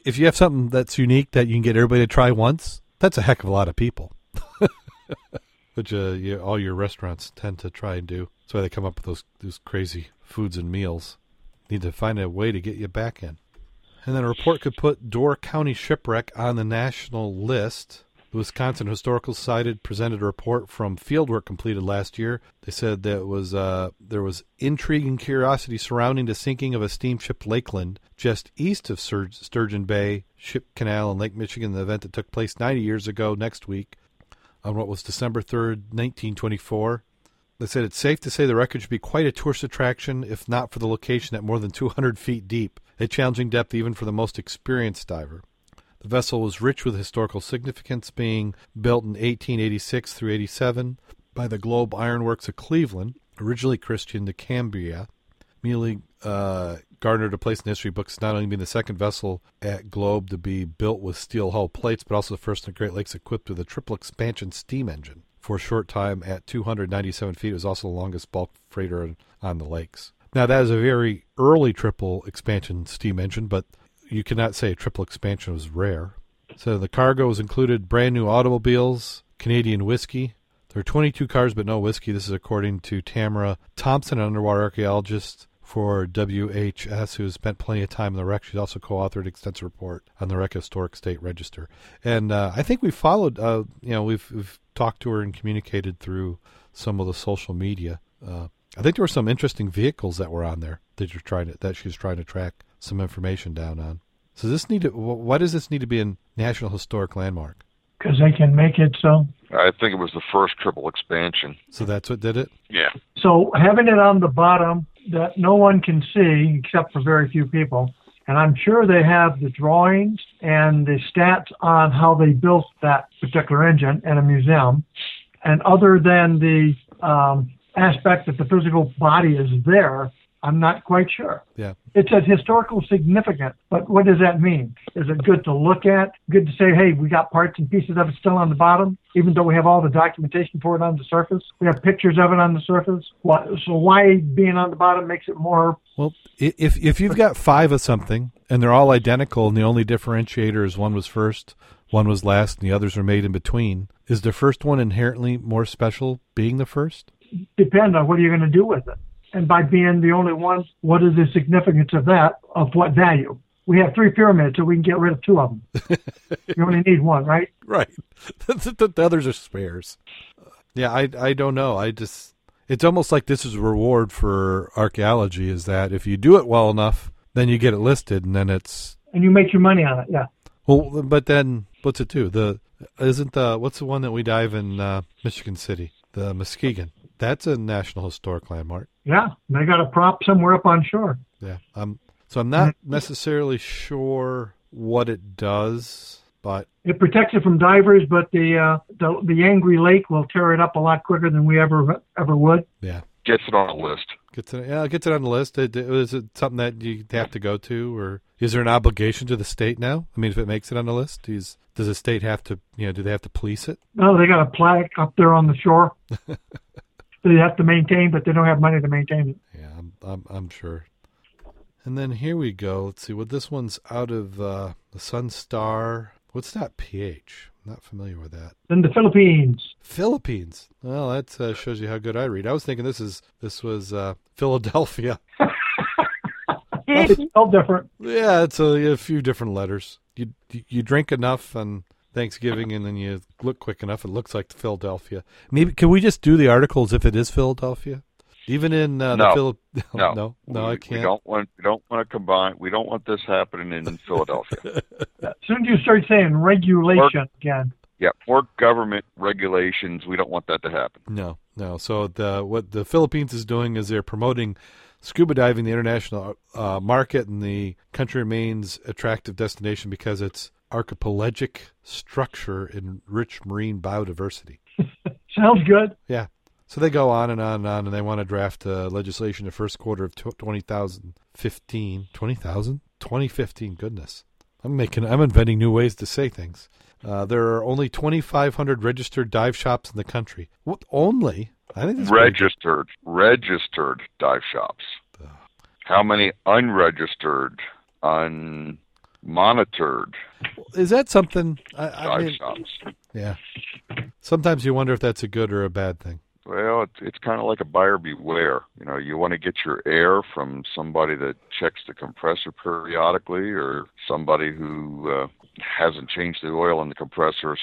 if you have something that's unique that you can get everybody to try once, that's a heck of a lot of people. Which uh, you, all your restaurants tend to try and do. That's why they come up with those those crazy foods and meals. Need to find a way to get you back in. And then a report could put Door County shipwreck on the national list. The Wisconsin Historical Society presented a report from fieldwork completed last year. They said that was uh, there was intrigue and curiosity surrounding the sinking of a steamship Lakeland just east of Sur- Sturgeon Bay Ship Canal in Lake Michigan. The event that took place 90 years ago next week on what was December 3rd, 1924. They said it's safe to say the wreckage would be quite a tourist attraction, if not for the location at more than 200 feet deep, a challenging depth even for the most experienced diver. The vessel was rich with historical significance, being built in 1886 through 87 by the Globe Ironworks of Cleveland, originally Christian to Cambria, immediately uh, garnered a place in history books, not only being the second vessel at Globe to be built with steel hull plates, but also the first in the Great Lakes equipped with a triple expansion steam engine. For a short time at 297 feet, it was also the longest bulk freighter on the lakes. Now, that is a very early triple expansion steam engine, but you cannot say a triple expansion was rare. So the cargo was included brand new automobiles, Canadian whiskey. There are 22 cars, but no whiskey. This is according to Tamara Thomsen, an underwater archaeologist for WHS, who has spent plenty of time in the wreck. She's also co-authored an extensive report on the wreck historic state register. And uh, I think we followed. Uh, you know, we've, we've talked to her and communicated through some of the social media. Uh, I think there were some interesting vehicles that were on there that you're trying to that she's trying to track some information down on. So this need to, why does this need to be a national historic landmark? Because they can make it so. I think it was the first triple expansion. So that's what did it. Yeah. So having it on the bottom that no one can see except for very few people, and I'm sure they have the drawings and the stats on how they built that particular engine in a museum. And other than the um, aspect that the physical body is there, I'm not quite sure. Yeah. It says historical significant, but what does that mean? Is it good to look at? Good to say, hey, we got parts and pieces of it still on the bottom, even though we have all the documentation for it on the surface? We have pictures of it on the surface. What, so why being on the bottom makes it more? Well, if if you've got five of something and they're all identical, and the only differentiator is one was first, one was last, and the others are made in between, is the first one inherently more special, being the first? Depend on what are you going to do with it. And by being the only one, what is the significance of that? Of what value? We have three pyramids, so we can get rid of two of them. you only need one, right? Right. the, the others are spares. Yeah, I I don't know. I just it's almost like this is a reward for archaeology. Is that if you do it well enough, then you get it listed, and then it's and you make your money on it. Yeah. Well, but then what's it do? The isn't the what's the one that we dive in uh, Michigan City? The Muskegon. That's a national historic landmark. Yeah, they got a prop somewhere up on shore. Yeah, um, so I'm not necessarily sure what it does, but it protects it from divers. But the uh, the the angry lake will tear it up a lot quicker than we ever ever would. Yeah, gets it on a list. Gets it, yeah, gets it on the list. It, it, is it something that you have to go to, or is there an obligation to the state now? I mean, if it makes it on the list, is, does the state have to, you know, do they have to police it? No, they got a plaque up there on the shore. they have to maintain, but they don't have money to maintain it. Yeah, I'm, I'm, I'm sure. And then here we go. Let's see. Well, this one's out of uh, the Sun Star. What's that PH? I'm not familiar with that. In the Philippines. Philippines. Well, that uh, shows you how good I read. I was thinking this is this was uh, Philadelphia. it's all different. Yeah, it's a, a few different letters. You you drink enough on Thanksgiving, and then you look quick enough. It looks like Philadelphia. Maybe can we just do the articles if it is Philadelphia? Even in uh, no. the Philip, no, no, no, we, I can't. We don't want. We don't want to combine. We don't want this happening in Philadelphia. as soon as you start saying regulation again. Yeah, more government regulations. We don't want that to happen. No, no. So the what the Philippines is doing is they're promoting scuba diving the international uh, market, and the country remains attractive destination because it's archipelagic structure and rich marine biodiversity. Sounds good. Yeah. So they go on and on and on, and they want to draft uh, legislation the first quarter of 2015. 20,000? 2015, goodness. I'm making, I'm inventing new ways to say things. Uh, there are only 2,500 registered dive shops in the country. What, only? I think registered, registered dive shops. How many unregistered, unmonitored? Is that something? I, I mean, shops. Yeah. Sometimes you wonder if that's a good or a bad thing. Well, it's it's kind of like a buyer beware. You know, you want to get your air from somebody that checks the compressor periodically, or somebody who uh, hasn't changed the oil in the compressor.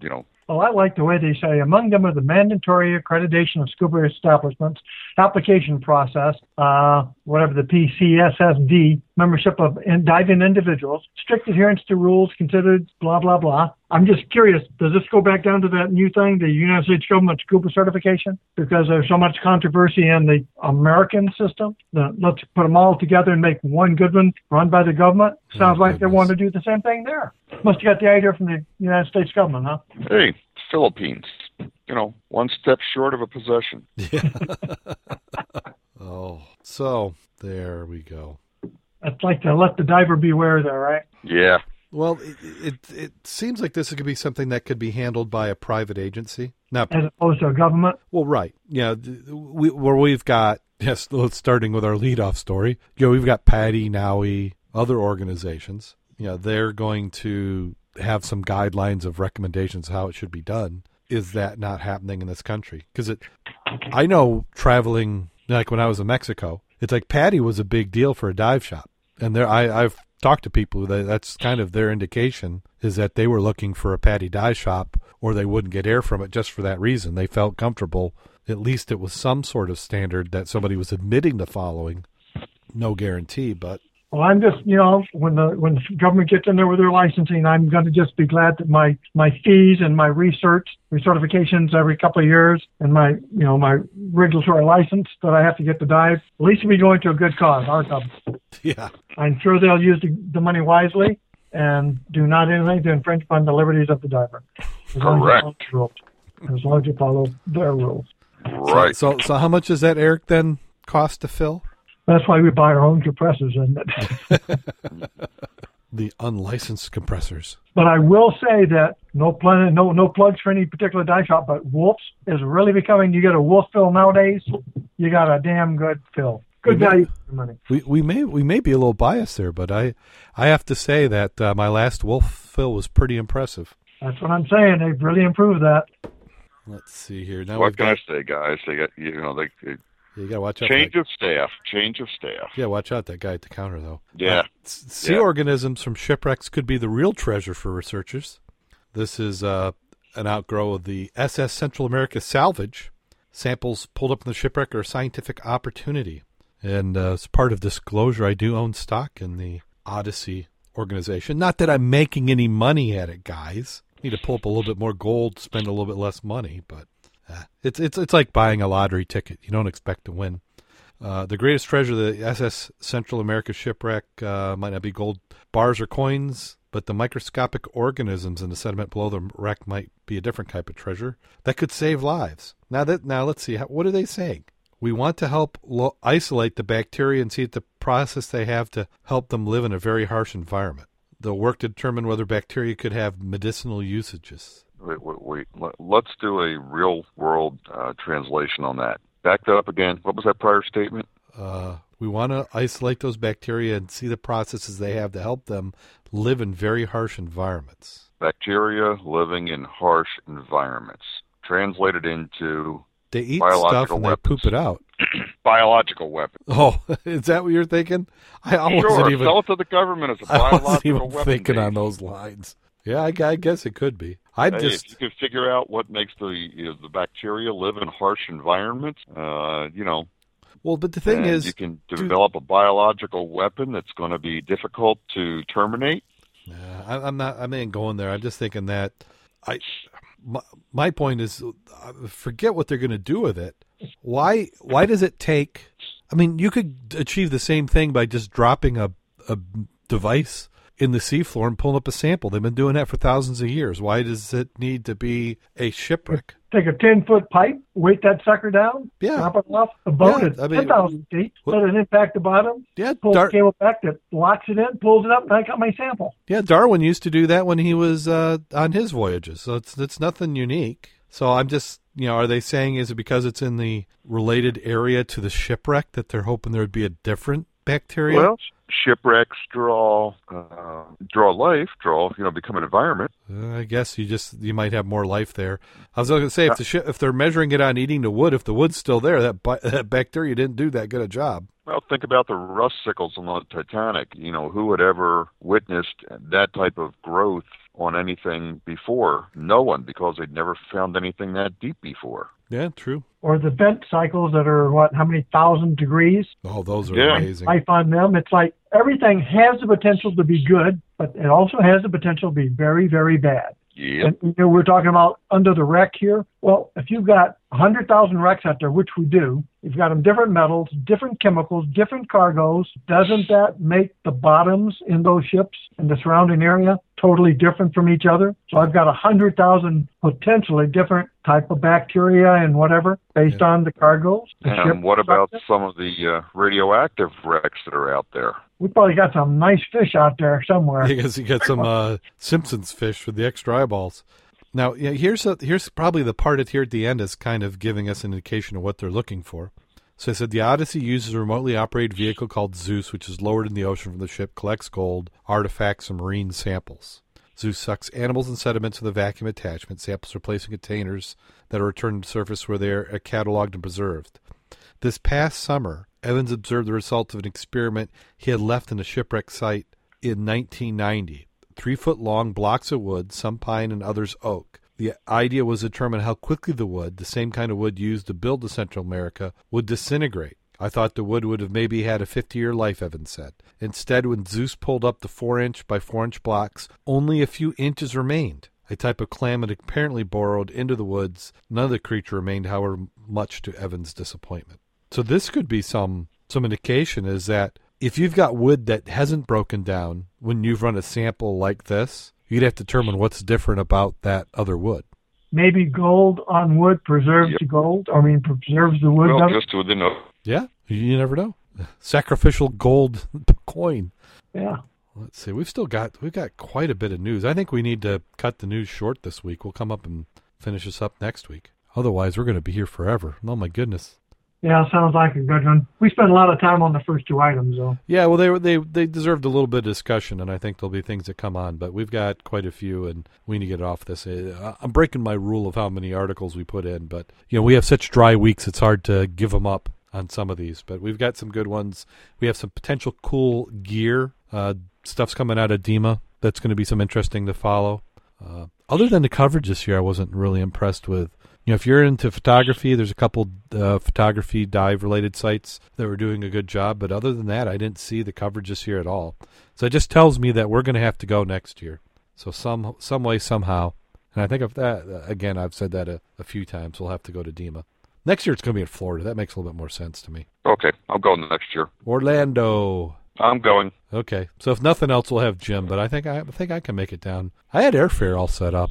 You know, well, I like the way they say among them are the mandatory accreditation of scuba establishments, application process, uh, whatever the PCSSD, membership of in diving individuals, strict adherence to rules considered, blah, blah, blah. I'm just curious, does this go back down to that new thing, the United States government scuba certification? Because there's so much controversy in the American system. The, let's put them all together and make one good one run by the government. Sounds Oh, like they want to do the same thing there. Must have got the idea from the United States government, huh? hey, Philippines. You know, one step short of a possession. Yeah. oh, so There we go. That's like to let the diver beware there, right? Yeah. Well, it, it it seems like this could be something that could be handled by a private agency. Not As opposed to a government. well, right? Yeah, we, where we've got yes. Starting with our leadoff story. You know, we've got PADI, NAUI, other organizations. You know, they're going to have some guidelines of recommendations how it should be done. Is that not happening in this country? Because it, I know traveling like when I was in Mexico, it's like PADI was a big deal for a dive shop, and there I, I've talked to people that that's kind of their indication is that they were looking for a PADI dive shop, or they wouldn't get air from it just for that reason. They felt comfortable. At least it was some sort of standard that somebody was admitting to following. No guarantee, but Well, I'm just, you know, when the when the government gets in there with their licensing, I'm going to just be glad that my my fees and my research recertifications every couple of years and my, you know, my regulatory license that I have to get to dive, at least we going to a good cause, our government. yeah, I'm sure they'll use the, the money wisely and do not anything to infringe upon the liberties of the diver. As long as Correct. rules. As long as you follow their rules. Right. So, so how much does that Eric then cost to fill? That's why we buy our own compressors, isn't it? The unlicensed compressors. But I will say that no plan, no no plugs for any particular die shop, but Wolf's is really becoming. You get a Wolf fill nowadays, you got a damn good fill. Good Yeah. value for your money. We we may we may be a little biased there, but I I have to say that uh, my last wolf fill was pretty impressive. That's what I'm saying. They've really improved that. Let's see here. Now what can got, I say, guys? They got you know they, they you got to watch out. change of staff. Change of staff. yeah, watch out that guy at the counter though. Yeah. Uh, sea Yeah. organisms from shipwrecks could be the real treasure for researchers. This is uh, an outgrow of the SS Central America salvage. Samples pulled up in the shipwreck are a scientific opportunity. And uh, as part of disclosure, I do own stock in the Odyssey organization. Not that I'm making any money at it, guys. Need to pull up a little bit more gold, spend a little bit less money, but it's it's it's like buying a lottery ticket. You don't expect to win. Uh, the greatest treasure, the SS Central America shipwreck, uh, might not be gold bars or coins, but the microscopic organisms in the sediment below the wreck might be a different type of treasure that could save lives. Now that now let's see, how, what are they saying? We want to help lo- isolate the bacteria and see the process they have to help them live in a very harsh environment. They'll work to determine whether bacteria could have medicinal usages. Wait, wait, wait. Let- Let's do a real world uh, translation on that. Back that up again. What was that prior statement? Uh, we want to isolate those bacteria and see the processes they have to help them live in very harsh environments. Bacteria living in harsh environments. Translated into They eat Biological stuff and they poop it out. biological weapons. Oh, is that what you're thinking? I, Sure, even. sell it to the government as a biological I wasn't even weapon. thinking on those lines. Yeah, I, I guess it could be. I Hey, just if you could figure out what makes the you know, the bacteria live in harsh environments, uh, you know, well, but the thing is, you can develop a biological weapon that's going to be difficult to terminate. Yeah, I, I'm not. I'm ain't going there. I'm just thinking that I. My, my point is, uh, forget what they're going to do with it. Why? Why does it take? I mean, you could achieve the same thing by just dropping a a device in the seafloor and pulling up a sample. They've been doing that for thousands of years. Why does it need to be a shipwreck? Take a 10 foot pipe, weight that sucker down, Yeah. drop it off a boat Yeah, at I mean, 10,000 feet, what- let it impact the bottom, Yeah, pull Dar- the cable back that locks it in, pulls it up, and I got my sample. Yeah, Darwin used to do that when he was uh, on his voyages. So it's it's nothing unique. So I'm just you know, are they saying is it because it's in the related area to the shipwreck that they're hoping there would be a different bacteria? Well, shipwrecks draw uh, draw life, draw you know, become an environment. Uh, I guess you just you might have more life there. I was going to say if the shi if they're measuring it on eating the wood, if the wood's still there, that, bi- that bacteria didn't do that good a job. Well, think about the rust sickles on the Titanic. You know, who had ever witnessed that type of growth on anything before? No one, because they'd never found anything that deep before. Yeah, true. Or the vent cycles that are, what, how many thousand degrees? Oh, those are Yeah. amazing. Life on them. It's like everything has the potential to be good, but it also has the potential to be very, very bad. Yep. And you know, we're talking about under the wreck here. Well, if you've got 100,000 wrecks out there, which we do, You've got them different metals, different chemicals, different cargoes. Doesn't that make the bottoms in those ships and the surrounding area totally different from each other? So I've got a hundred thousand potentially different type of bacteria and whatever based Yeah. on the cargoes. the And ship what about structure. some of the uh, radioactive wrecks that are out there? We probably got some nice fish out there somewhere. Because you got some uh, Simpsons fish with the extra eyeballs. Now, here's a, here's probably the part here at the end is kind of giving us an indication of what they're looking for. So I said the Odyssey uses a remotely operated vehicle called Zeus, which is lowered in the ocean from the ship, collects gold, artifacts, and marine samples. Zeus sucks animals and sediments with a vacuum attachment. Samples are placed in containers that are returned to surface where they are uh, cataloged and preserved. This past summer, Evans observed the results of an experiment he had left in a shipwreck site in 1990. Three foot long blocks of wood, some pine and others oak. The idea was to determine how quickly the wood, the same kind of wood used to build the Central America, would disintegrate. I thought the wood would have maybe had a 50 year life, Evans said. Instead, when Zeus pulled up the 4 inch by 4 inch blocks, only a few inches remained. A type of clam had apparently burrowed into the woods. None of the creature remained, however, much to Evans' disappointment. So this could be some some indication is that if you've got wood that hasn't broken down when you've run a sample like this, you'd have to determine what's different about that other wood. Maybe gold on wood preserves Yep. the gold. I mean, preserves the wood. Well, doesn't it? just within a Yeah, you never know. Sacrificial gold coin. yeah. Let's see. We've still got we've got quite a bit of news. I think we need to cut the news short this week. We'll come up and finish this up next week. Otherwise, we're going to be here forever. Oh my goodness. Yeah, sounds like a good one. We spent a lot of time on the first two items, though. Yeah, well, they they they deserved a little bit of discussion, and I think there'll be things that come on. But we've got quite a few, and we need to get off this. Uh, I'm breaking my rule of how many articles we put in, but you know we have such dry weeks; it's hard to give them up on some of these. But we've got some good ones. We have some potential cool gear uh, stuff's coming out of DEMA. That's going to be some interesting to follow. Uh, other than the coverage this year, I wasn't really impressed with. You know, if you're into photography, there's a couple uh, photography dive related sites that were doing a good job. But other than that, I didn't see the coverage this year at all. So it just tells me that we're going to have to go next year. So some some way somehow, and I think of that again. I've said that a, a few times. We'll have to go to DEMA next year. It's going to be in Florida. That makes a little bit more sense to me. okay. I'll go next year. Orlando. I'm going. Okay, so if nothing else, we'll have Jim. But I think I, I think I can make it down. I had airfare all set up,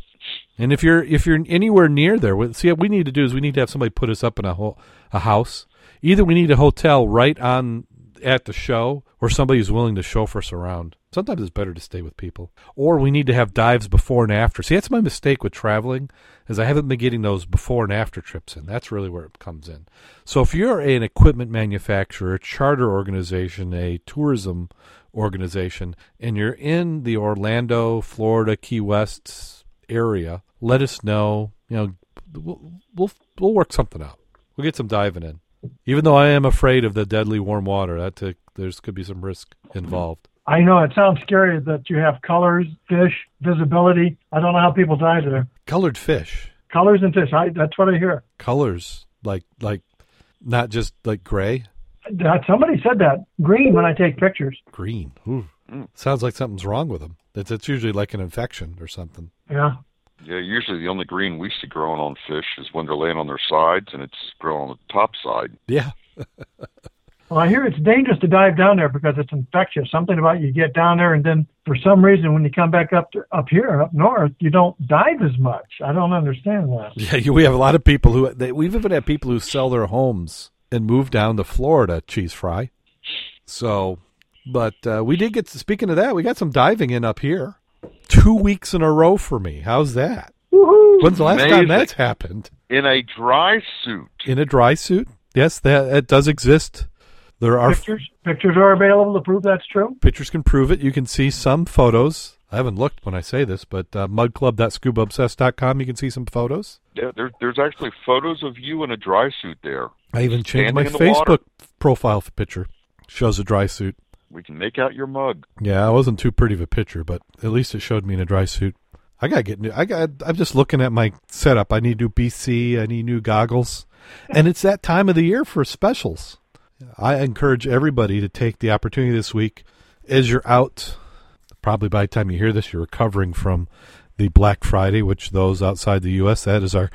and if you're if you're anywhere near there, see what we need to do is we need to have somebody put us up in a ho- a house. Either we need a hotel right on at the show, or somebody who's willing to chauffeur us around. Sometimes it's better to stay with people, or we need to have dives before and after. See, that's my mistake with traveling, is I haven't been getting those before and after trips in. That's really where it comes in. So if you're an equipment manufacturer, a charter organization, a tourism organization, and you're in the Orlando, Florida, Key West area, let us know. You know, we'll we'll, we'll work something out. We'll get some diving in. Even though I am afraid of the deadly warm water, that uh, there's could be some risk involved. I know it sounds scary that you have colors, fish, visibility. I don't know how people dive there. Colored fish, Colors and fish. I, that's what I hear. colors like like not just like gray, That, somebody said that green when I take pictures. green. Ooh. Mm. Sounds like something's wrong with them. It's, it's usually like an infection or something. Yeah. Yeah, usually the only green we see growing on fish is when they're laying on their sides and it's growing on the top side. Yeah, Well, I hear it's dangerous to dive down there because it's infectious. Something about you get down there and then for some reason when you come back up to, up here up north, you don't dive as much. I don't understand that. Yeah, we have a lot of people who they, we've even had people who sell their homes and move down to Florida, cheese fry. So, but uh, we did get to, speaking of that, we got some diving in up here. Two weeks in a row for me. How's that? Woohoo! When's the last time that's happened? In a dry suit. In a dry suit? Yes, that it does exist. There are Pictures pictures are available to prove that's true. pictures can prove it. You can see some photos. I haven't looked when I say this, but uh, mudclub.scubaobsessed.com, you can see some photos. Yeah, there, there's actually photos of you in a dry suit there. I even changed my Standing in water. Facebook profile picture. Shows a dry suit. We can make out your mug. Yeah, I wasn't too pretty of a picture, but at least it showed me in a dry suit. I gotta get new. I got. I'm just looking at my setup. I need new BC. I need new goggles, and it's that time of the year for specials. I encourage everybody to take the opportunity this week as you're out. Probably by the time you hear this, you're recovering from the Black Friday, which those outside the U.S. that is our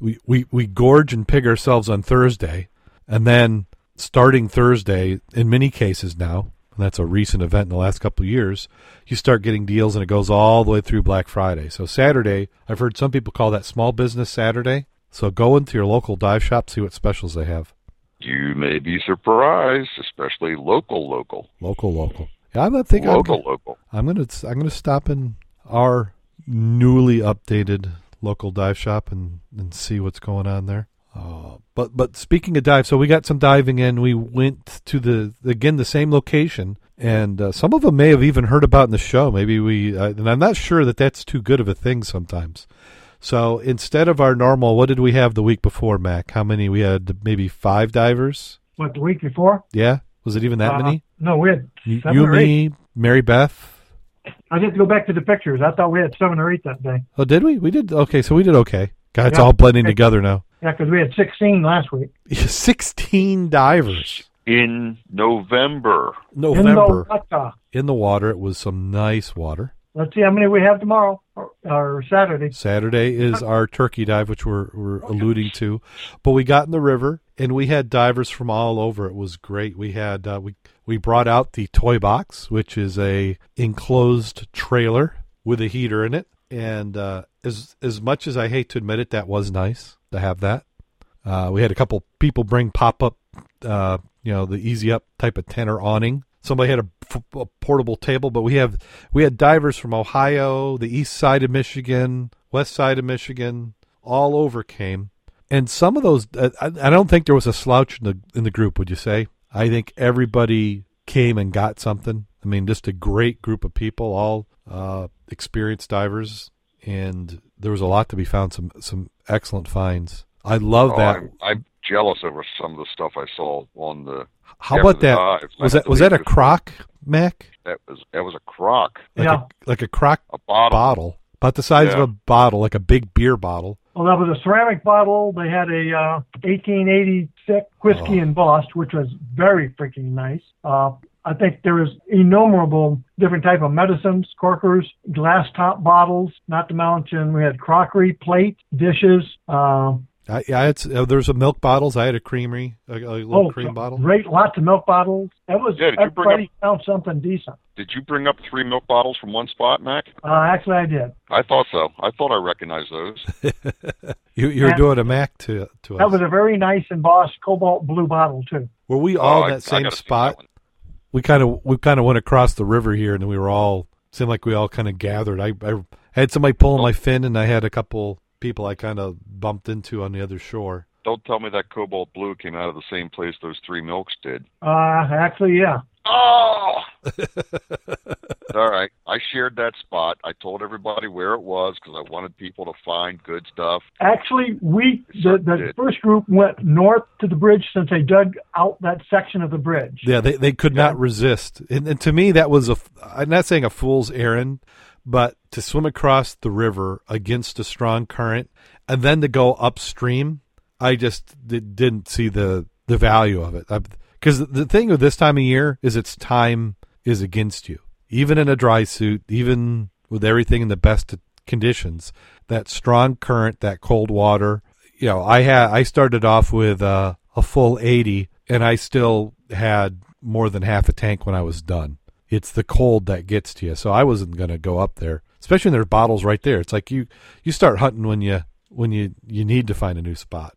we we we gorge and pig ourselves on Thursday, And then starting Thursday, in many cases now, and that's a recent event in the last couple of years, you start getting deals and it goes all the way through Black Friday. So Saturday, I've heard some people call that Small Business Saturday. So go into your local dive shop, see what specials they have. You may be surprised, especially local, local, Local, local. Yeah, I'm not thinking local, I'm, local. I'm gonna I'm gonna stop in our newly updated local dive shop and, and see what's going on there. Uh, but but speaking of dive, so we got some diving in. We went to the again the same location, and uh, some of them may have even heard about in the show. Maybe we, uh, and I'm not sure that that's too good of a thing sometimes. So instead of our normal, what did we have the week before, Mac? How many? We had maybe five divers. What the week before? Yeah, was it even that Uh, many? No, we had You, seven you or eight. me, Mary Beth. I to go back to the pictures. I thought we had seven or eight that day. Oh, did we? We did. Okay, so we did okay. God, it's Yeah. all blending together now. Yeah, because we had 16 last week. 16 divers. In November, November. In the, uh, In the water. It was some nice water. let's see how many we have tomorrow or, or Saturday. Saturday is our turkey dive, which we're, we're alluding to. But we got in the river and we had divers from all over. It was great. We had uh, we we brought out the toy box, which is a enclosed trailer with a heater in it. And uh, as as much as I hate to admit it, that was nice to have that. Uh, we had a couple people bring pop up, uh, you know, the easy up type of tenor awning. Somebody had a portable table, but we have we had divers from Ohio, the east side of Michigan, west side of Michigan, all over came, and some of those uh, I, I don't think there was a slouch in the in the group. Would you say? I think everybody came and got something. I mean, just a great group of people, all uh, experienced divers, and there was a lot to be found. Some some excellent finds. I love oh, that. I'm, I'm jealous over some of the stuff I saw on the. How about the that? dives. Was that was that a this- crock, Mac? That was that was a crock, Like Yeah. a, like a crock a bottle. bottle, about the size of a bottle, like a big beer bottle. Well, that was a ceramic bottle. They had a uh, 1886 whiskey Oh. embossed, which was very freaking nice. Uh, I think there was innumerable different type of medicines, corkers, glass top bottles, not to mention we had crockery, plate, dishes. Uh, I, I had uh, there was a milk bottles. I had a creamery, a, a little oh, cream bottle. great, lots of milk bottles. That was Yeah, did you bring everybody found something decent. Did you bring up three milk bottles from one spot, Mac? Uh, actually, I did. I thought so. I thought I recognized those. you you were And- doing a Mac to to That us. was a very nice embossed cobalt blue bottle too. Were we Oh, all I- in I that same gotta see spot? That one. we kind of we kind of went across the river here, and we were all seemed like we all kind of gathered. I I had somebody pulling my fin, and I had a couple people I kind of bumped into on the other shore. Don't tell me that cobalt blue came out of the same place those three milks did. Uh, actually, yeah. Oh! All right. I shared that spot. I told everybody where it was because I wanted people to find good stuff. Actually, we the, the first group went north to the bridge since they dug out that section of the bridge. Yeah, they they could not resist, and, and to me that was a. I'm not saying a fool's errand, but to swim across the river against a strong current and then to go upstream, I just di- didn't see the the value of it. Because the thing with this time of year is its time is against you. Even in a dry suit, even with everything in the best conditions, that strong current, that cold water. You know, I had I started off with uh, a full 80, and I still had more than half a tank when I was done. It's the cold that gets to you. So I wasn't going to go up there, especially when there's bottles right there. It's like you you start hunting when you when you you need to find a new spot.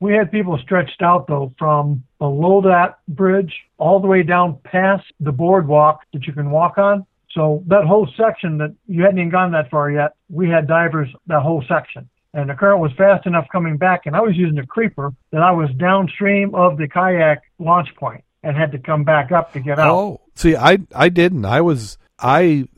We had people stretched out though from below that bridge all the way down past the boardwalk that you can walk on. So that whole section that you hadn't even gone that far yet, we had divers that whole section. And the current was fast enough coming back, and I was using a creeper that I was downstream of the kayak launch point and had to come back up to get out. Oh, see, I I didn't. I was I,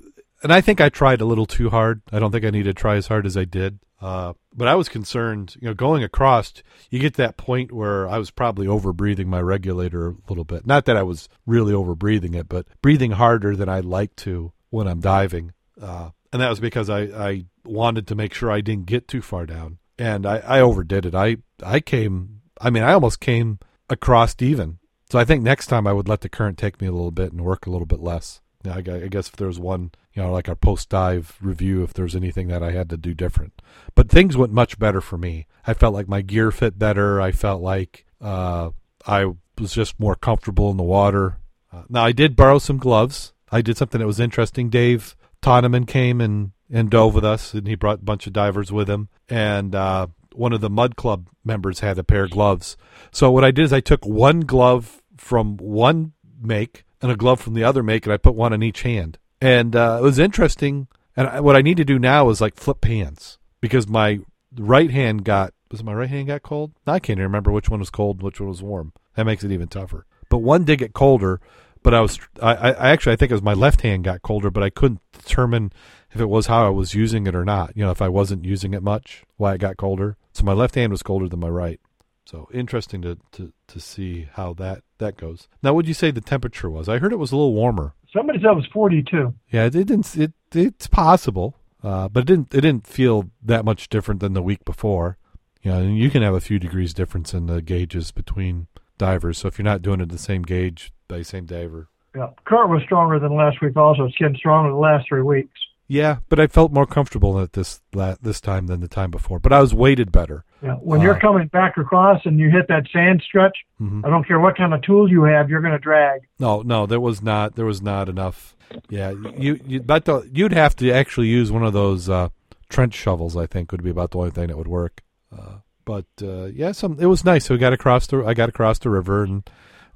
and I think I tried a little too hard. I don't think I needed to try as hard as I did. Uh, but I was concerned. You know, going across, you get that point where I was probably over breathing my regulator a little bit. Not that I was really over breathing it, but breathing harder than I like to when I'm diving. Uh, and that was because I I wanted to make sure I didn't get too far down, and I I overdid it. I I came. I mean, I almost came across even. So I think next time I would let the current take me a little bit and work a little bit less. I guess if there's one, you know, like our post dive review, if there's anything that I had to do different, but things went much better for me. I felt like my gear fit better. I felt like uh, I was just more comfortable in the water. Uh, now I did borrow some gloves. I did something that was interesting. Dave Toneman came and and dove with us, and he brought a bunch of divers with him. And uh, one of the Mud Club members had a pair of gloves. So what I did is I took one glove from one make and a glove from the other make, and I put one in each hand. And uh, it was interesting. And I, what I need to do now is like flip hands because my right hand got was my right hand got cold. I can't even remember which one was cold which one was warm. That makes it even tougher. But one did get colder, but I was I, I actually I think it was my left hand got colder, but I couldn't determine if it was how I was using it or not. You know, if I wasn't using it much, why it got colder. So my left hand was colder than my right. So interesting to, to, to see how that, that goes. Now, would you say the temperature was? I heard it was a little warmer. Somebody said it was 42. Yeah, it didn't. It it's possible, uh, but it didn't. It didn't feel that much different than the week before. You know, and you can have a few degrees difference in the gauges between divers. So if you're not doing it the same gauge by the same diver. Yeah, current was stronger than last week. Also, it's getting stronger the last three weeks. Yeah, but I felt more comfortable at this this time than the time before. But I was weighted better. Yeah, when uh, you're coming back across and you hit that sand stretch, mm-hmm. I don't care what kind of tools you have, you're going to drag. No, no, there was not. There was not enough. Yeah, you, you but the, you'd have to actually use one of those uh, trench shovels. I think would be about the only thing that would work. Uh, but uh, yeah, some it was nice. So we got across the I got across the river and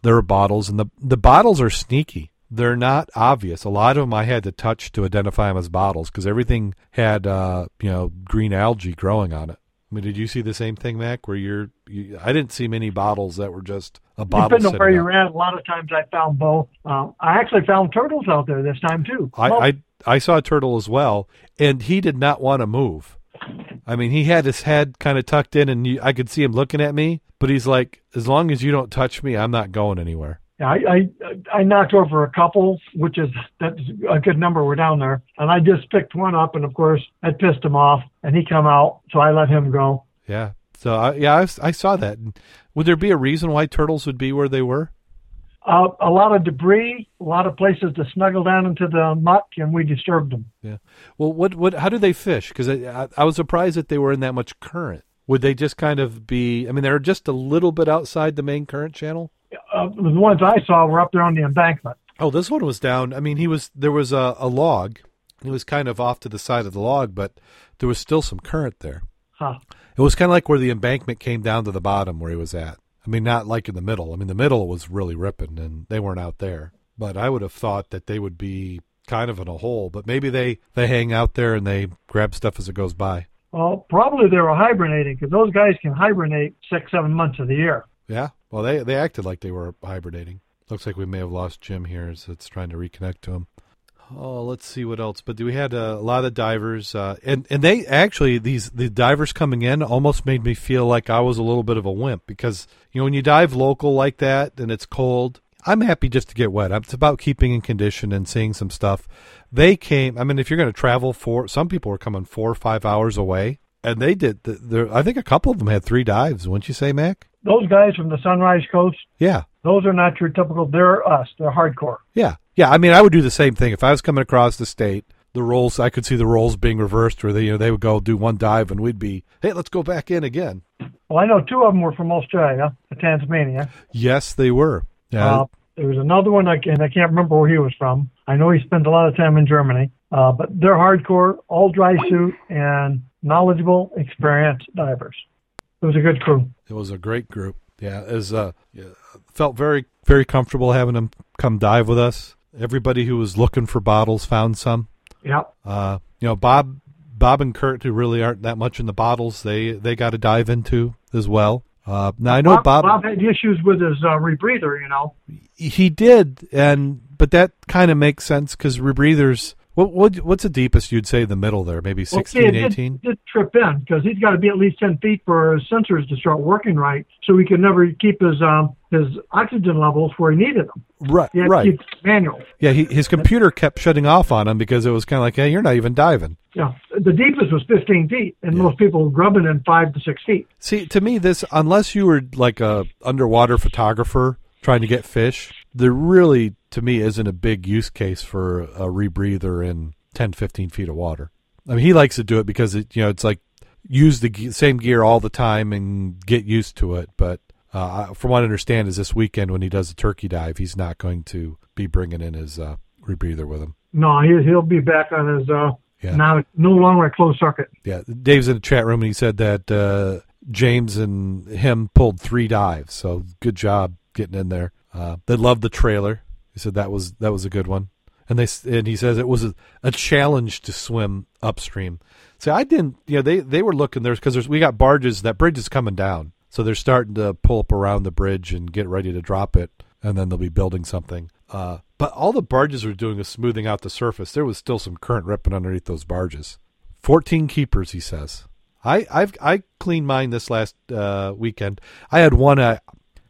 there were bottles and the the bottles are sneaky they're not obvious. A lot of them I had to touch to identify them as bottles because everything had uh, you know green algae growing on it. I mean, did you see the same thing, Mac? Where you're, you, I didn't see many bottles that were just a bottle. Depending on where you're at, a lot of times I found both. Uh, I actually found turtles out there this time too. I, I I saw a turtle as well, and he did not want to move. I mean, he had his head kind of tucked in, and you, I could see him looking at me. But he's like, as long as you don't touch me, I'm not going anywhere. I, I I knocked over a couple, which is that's a good number. We're down there, and I just picked one up, and of course I pissed him off, and he come out, so I let him go. Yeah. So I, yeah, I, I saw that. Would there be a reason why turtles would be where they were? Uh, a lot of debris, a lot of places to snuggle down into the muck, and we disturbed them. Yeah. Well, what what? How do they fish? Because I, I was surprised that they were in that much current. Would they just kind of be? I mean, they're just a little bit outside the main current channel uh, the ones I saw were up there on the embankment. Oh, this one was down. I mean, he was there was a, a log. He was kind of off to the side of the log, but there was still some current there. Huh. It was kind of like where the embankment came down to the bottom where he was at. I mean, not like in the middle. I mean, the middle was really ripping, and they weren't out there. But I would have thought that they would be kind of in a hole. But maybe they they hang out there and they grab stuff as it goes by. Well, probably they were hibernating because those guys can hibernate six, seven months of the year. Yeah. Well, they they acted like they were hibernating. Looks like we may have lost Jim here as it's trying to reconnect to him. Oh, let's see what else. But we had a, lot of divers, uh, and and they actually these the divers coming in almost made me feel like I was a little bit of a wimp because you know when you dive local like that and it's cold, I'm happy just to get wet. It's about keeping in condition and seeing some stuff. They came. I mean, if you're going to travel for, some people were coming four or five hours away, and they did. The, I think a couple of them had three dives. Wouldn't you say, Mac? Those guys from the Sunrise Coast, yeah, those are not your typical. They're us. They're hardcore. Yeah, yeah. I mean, I would do the same thing if I was coming across the state. The roles, I could see the roles being reversed, where they, you know, they would go do one dive, and we'd be, hey, let's go back in again. Well, I know two of them were from Australia, Tasmania. Yes, they were. Yeah. Uh, there was another one, and I can't remember where he was from. I know he spent a lot of time in Germany, uh, but they're hardcore, all dry suit, and knowledgeable, experienced divers. It was a good crew. It was a great group. Yeah, as uh, felt very very comfortable having them come dive with us. Everybody who was looking for bottles found some. Yeah. Uh, you know, Bob Bob and Kurt, who really aren't that much in the bottles, they they got to dive into as well. Uh, now I know Bob, Bob, Bob had issues with his uh, rebreather. You know, he did, and but that kind of makes sense because rebreathers what, what what's the deepest you'd say in the middle there? Maybe 16, well, 18? Did, did trip in because he's got to be at least 10 feet for his sensors to start working right so he could never keep his um, his oxygen levels where he needed them. Right, right. manual. Yeah, he, his computer kept shutting off on him because it was kind of like, hey, you're not even diving. Yeah, the deepest was 15 feet, and yeah. most people were grubbing in five to six feet. See, to me, this unless you were like a underwater photographer trying to get fish, there really to me isn't a big use case for a rebreather in 10, 15 feet of water. I mean, he likes to do it because it, you know, it's like use the ge- same gear all the time and get used to it. But uh, from what I understand, is this weekend when he does the turkey dive, he's not going to be bringing in his uh, rebreather with him. No, he, he'll be back on his uh, Yeah. now no longer a closed circuit. Yeah, Dave's in the chat room and he said that uh, James and him pulled three dives. So good job getting in there. Uh, they loved the trailer. He said that was that was a good one. And they and he says it was a, a challenge to swim upstream. See, I didn't. You know, they they were looking there because there's we got barges. That bridge is coming down, so they're starting to pull up around the bridge and get ready to drop it, and then they'll be building something. Uh, but all the barges were doing is smoothing out the surface. There was still some current ripping underneath those barges. Fourteen keepers, he says. I I've I cleaned mine this last uh, weekend. I had one. I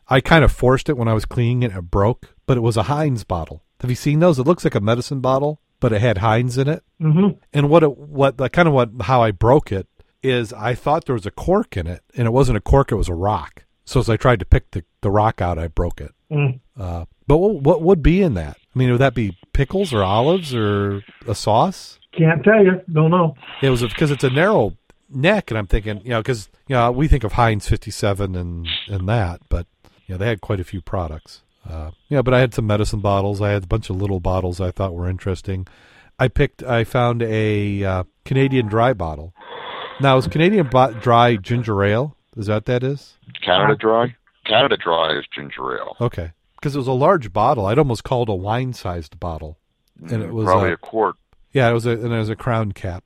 I kind of forced it when I was cleaning it. It broke, but it was a Heinz bottle. Have you seen those? It looks like a medicine bottle, but it had Heinz in it. hmm And what it, what the kind of what how I broke it is I thought there was a cork in it, and it wasn't a cork; it was a rock. So as I tried to pick the, the rock out, I broke it. Mm. Uh, but what, what would be in that? I mean, would that be pickles or olives or a sauce? Can't tell you. Don't know. It was because it's a narrow neck, and I'm thinking, you know, because you know we think of Heinz 57 and and that, but know they had quite a few products. Uh, yeah, but I had some medicine bottles. I had a bunch of little bottles I thought were interesting. I picked. I found a uh, Canadian Dry bottle. Now, is Canadian bo- Dry ginger ale? Is that what that is? Canada Dry. Canada Dry is ginger ale. Okay, because it was a large bottle. I'd almost called a wine-sized bottle. And it was, probably uh, a quart. Yeah, it was a and it was a crown cap.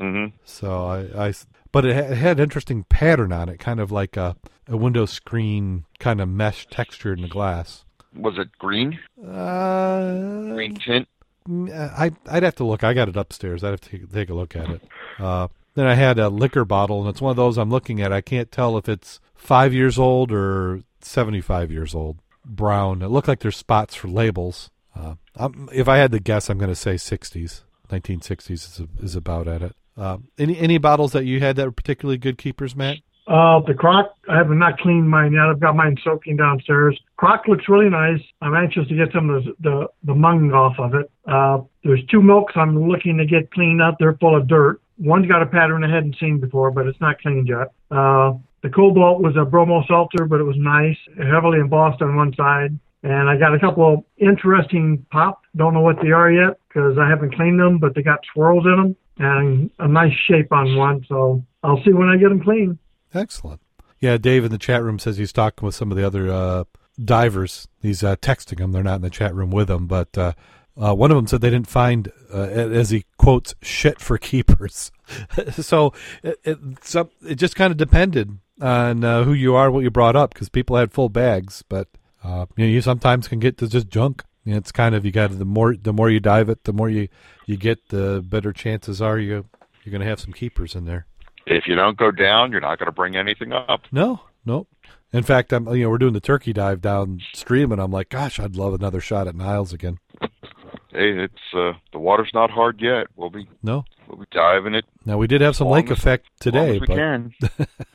Mm-hmm. So I, I but it had, it had interesting pattern on it, kind of like a, a window screen kind of mesh texture in the glass. Was it green? Uh, Green tint. I I'd have to look. I got it upstairs. I'd have to take, take a look at it. Uh, then I had a liquor bottle, and it's one of those I'm looking at. I can't tell if it's five years old or seventy five years old. Brown. It looked like there's spots for labels. Uh, I'm, if I had to guess, I'm going to say 60s. 1960s is, is about at it. Uh, any any bottles that you had that were particularly good keepers, Matt? Uh, the crock, I have not cleaned mine yet. I've got mine soaking downstairs. Crock looks really nice. I'm anxious to get some of the the, the mung off of it. Uh, there's two milks I'm looking to get cleaned up. They're full of dirt. One's got a pattern I hadn't seen before, but it's not cleaned yet. Uh, the cobalt was a bromo seltzer, but it was nice, heavily embossed on one side. And I got a couple of interesting pop. Don't know what they are yet because I haven't cleaned them, but they got swirls in them and a nice shape on one. So I'll see when I get them clean. Excellent. Yeah, Dave in the chat room says he's talking with some of the other uh, divers. He's uh, texting them. They're not in the chat room with him, but uh, uh, one of them said they didn't find, uh, as he quotes, "shit for keepers." so it, it, some, it just kind of depended on uh, who you are, what you brought up, because people had full bags, but you know, you sometimes can get to just junk. It's kind of you got the more the more you dive it, the more you you get, the better chances are you you're going to have some keepers in there. If you don't go down, you're not going to bring anything up. No, nope. In fact, I'm you know we're doing the turkey dive downstream, and I'm like, gosh, I'd love another shot at Niles again. Hey, it's uh, the water's not hard yet. We'll be No, we'll be diving it now we did have some lake as- effect today, but can.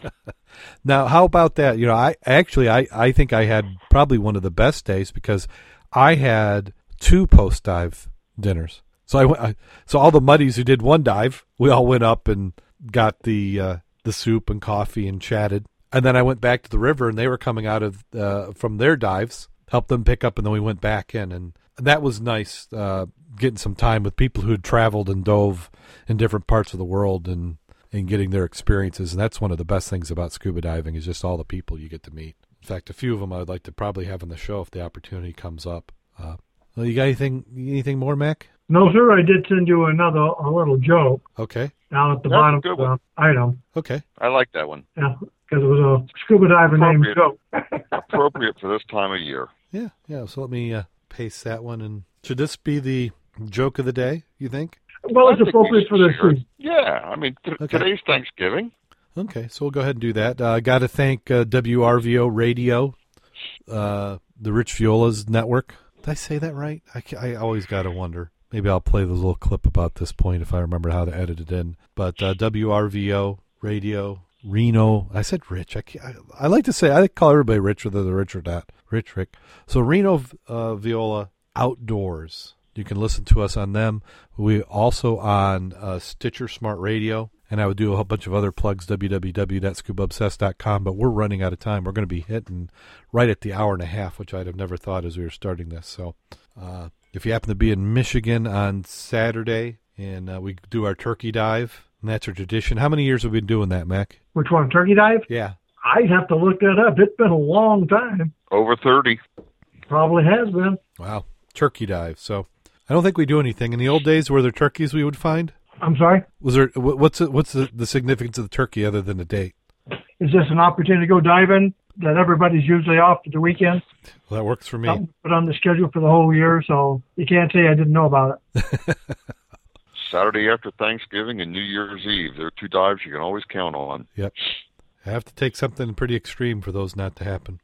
now how about that? You know, I actually I I think I had probably one of the best days because I had two post dive dinners. So I went. I, so all the muddies who did one dive, we all went up and got the uh, the soup and coffee and chatted, and then I went back to the river, and they were coming out of uh, from their dives, helped them pick up, and then we went back in, and that was nice. Uh, getting some time with people who had traveled and dove in different parts of the world, and and getting their experiences, and that's one of the best things about scuba diving is just all the people you get to meet. In fact, a few of them I would like to probably have on the show if the opportunity comes up. Uh, well, you got anything anything more, Mac? No, sir. I did send you another a little joke Okay, down at the That's a bottom good of the one. item. okay. I like that one. Yeah, because it was a scuba diver named Appropriate. Joe. Appropriate for this time of year. Yeah, yeah. So let me uh, paste that one. And should this be the joke of the day? You think? well, I it's think we appropriate for this season. Yeah, I mean th- Okay. today's Thanksgiving. Okay, so we'll go ahead and do that. Uh, I got to thank uh, WRVO Radio, uh, the Rich Viola's network. Did I say that right? I, I always got to wonder. Maybe I'll play the little clip about this point if I remember how to edit it in. But uh, WRVO Radio, Reno. I said Rich. I, I, I like to say, I call everybody Rich whether they're Rich or not. Rich Rick. So Reno uh, Viola Outdoors. You can listen to us on them. We also on uh, Stitcher Smart Radio and I would do a whole bunch of other plugs, www.scubaobsessed.com, but we're running out of time. We're going to be hitting right at the hour and a half, which I'd have never thought as we were starting this. So uh, if you happen to be in Michigan on Saturday and uh, we do our turkey dive, and that's a tradition. How many years have we been doing that, Mac? Which one, turkey dive? Yeah. I'd have to look that up. It's been a long time. Over 30. Probably has been. Wow. Turkey dive. So I don't think we do anything. In the old days, were there turkeys we would find? I'm sorry? Was there what's the, what's the, the significance of the turkey other than the date? Is this an opportunity to go diving that everybody's usually off for the weekend? Well, that works for me. Something put on the schedule for the whole year, so you can't say I didn't know about it. Saturday after Thanksgiving and New Year's Eve. There are two dives you can always count on. Yep. I have to take something pretty extreme for those not to happen.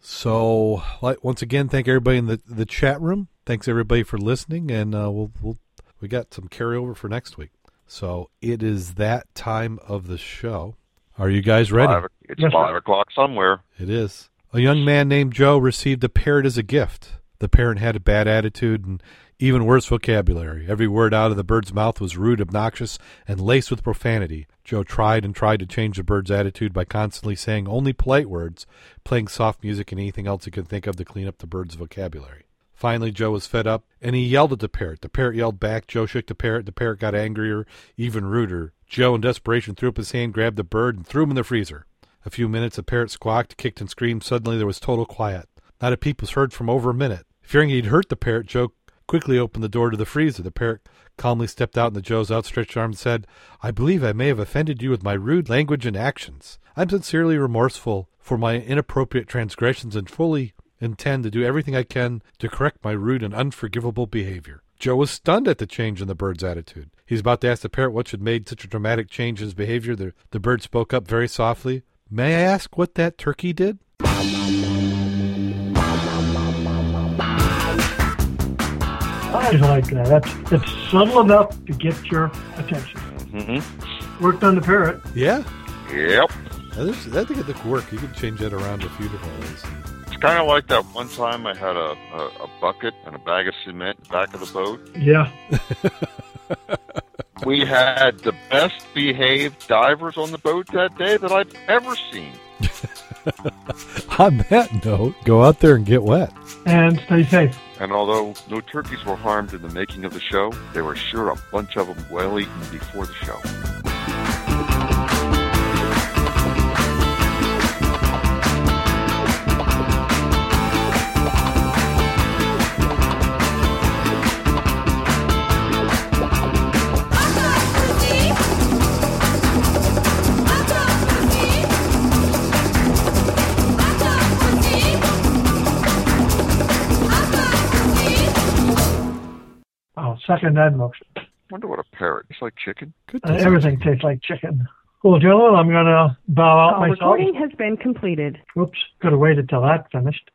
So, once again, thank everybody in the the chat room. Thanks everybody for listening, and uh, we'll we'll we got some carryover for next week. So it is that time of the show. Are you guys ready? Five, it's Yes, sir. five o'clock somewhere. It is. A young man named Joe received a parrot as a gift. The parrot had a bad attitude and even worse vocabulary. Every word out of the bird's mouth was rude, obnoxious, and laced with profanity. Joe tried and tried to change the bird's attitude by constantly saying only polite words, playing soft music, and anything else he could think of to clean up the bird's vocabulary. Finally, Joe was fed up, and he yelled at the parrot. The parrot yelled back. Joe shook the parrot. The parrot got angrier, even ruder. Joe, in desperation, threw up his hand, grabbed the bird, and threw him in the freezer. A few minutes, the parrot squawked, kicked, and screamed. Suddenly, there was total quiet. Not a peep was heard from over a minute. Fearing he'd hurt the parrot, Joe quickly opened the door to the freezer. The parrot calmly stepped out into Joe's outstretched arm and said, I believe I may have offended you with my rude language and actions. I'm sincerely remorseful for my inappropriate transgressions and fully intend to do everything I can to correct my rude and unforgivable behavior. Joe was stunned at the change in the bird's attitude. He's about to ask the parrot what had made such a dramatic change in his behavior. The, the bird spoke up very softly. May I ask what that turkey did? I like that. That's it's subtle enough to get your attention. hmm Worked on the parrot. Yeah. Yep. I think I think it could work. You could change that around a few different ways. It's kind of like that one time I had a, a, a bucket and a bag of cement in the back of the boat. Yeah. We had the best behaved divers on the boat that day that I've ever seen. On that note, go out there and get wet. And stay safe. And although no turkeys were harmed in the making of the show, there were sure a bunch of them well eaten before the show. Second that motion. Wonder what a parrot. It's like chicken. Good. Uh, everything tastes like chicken. Well, gentlemen, I'm going to bow out Call myself. recording has been completed. Oops, could have waited till that finished.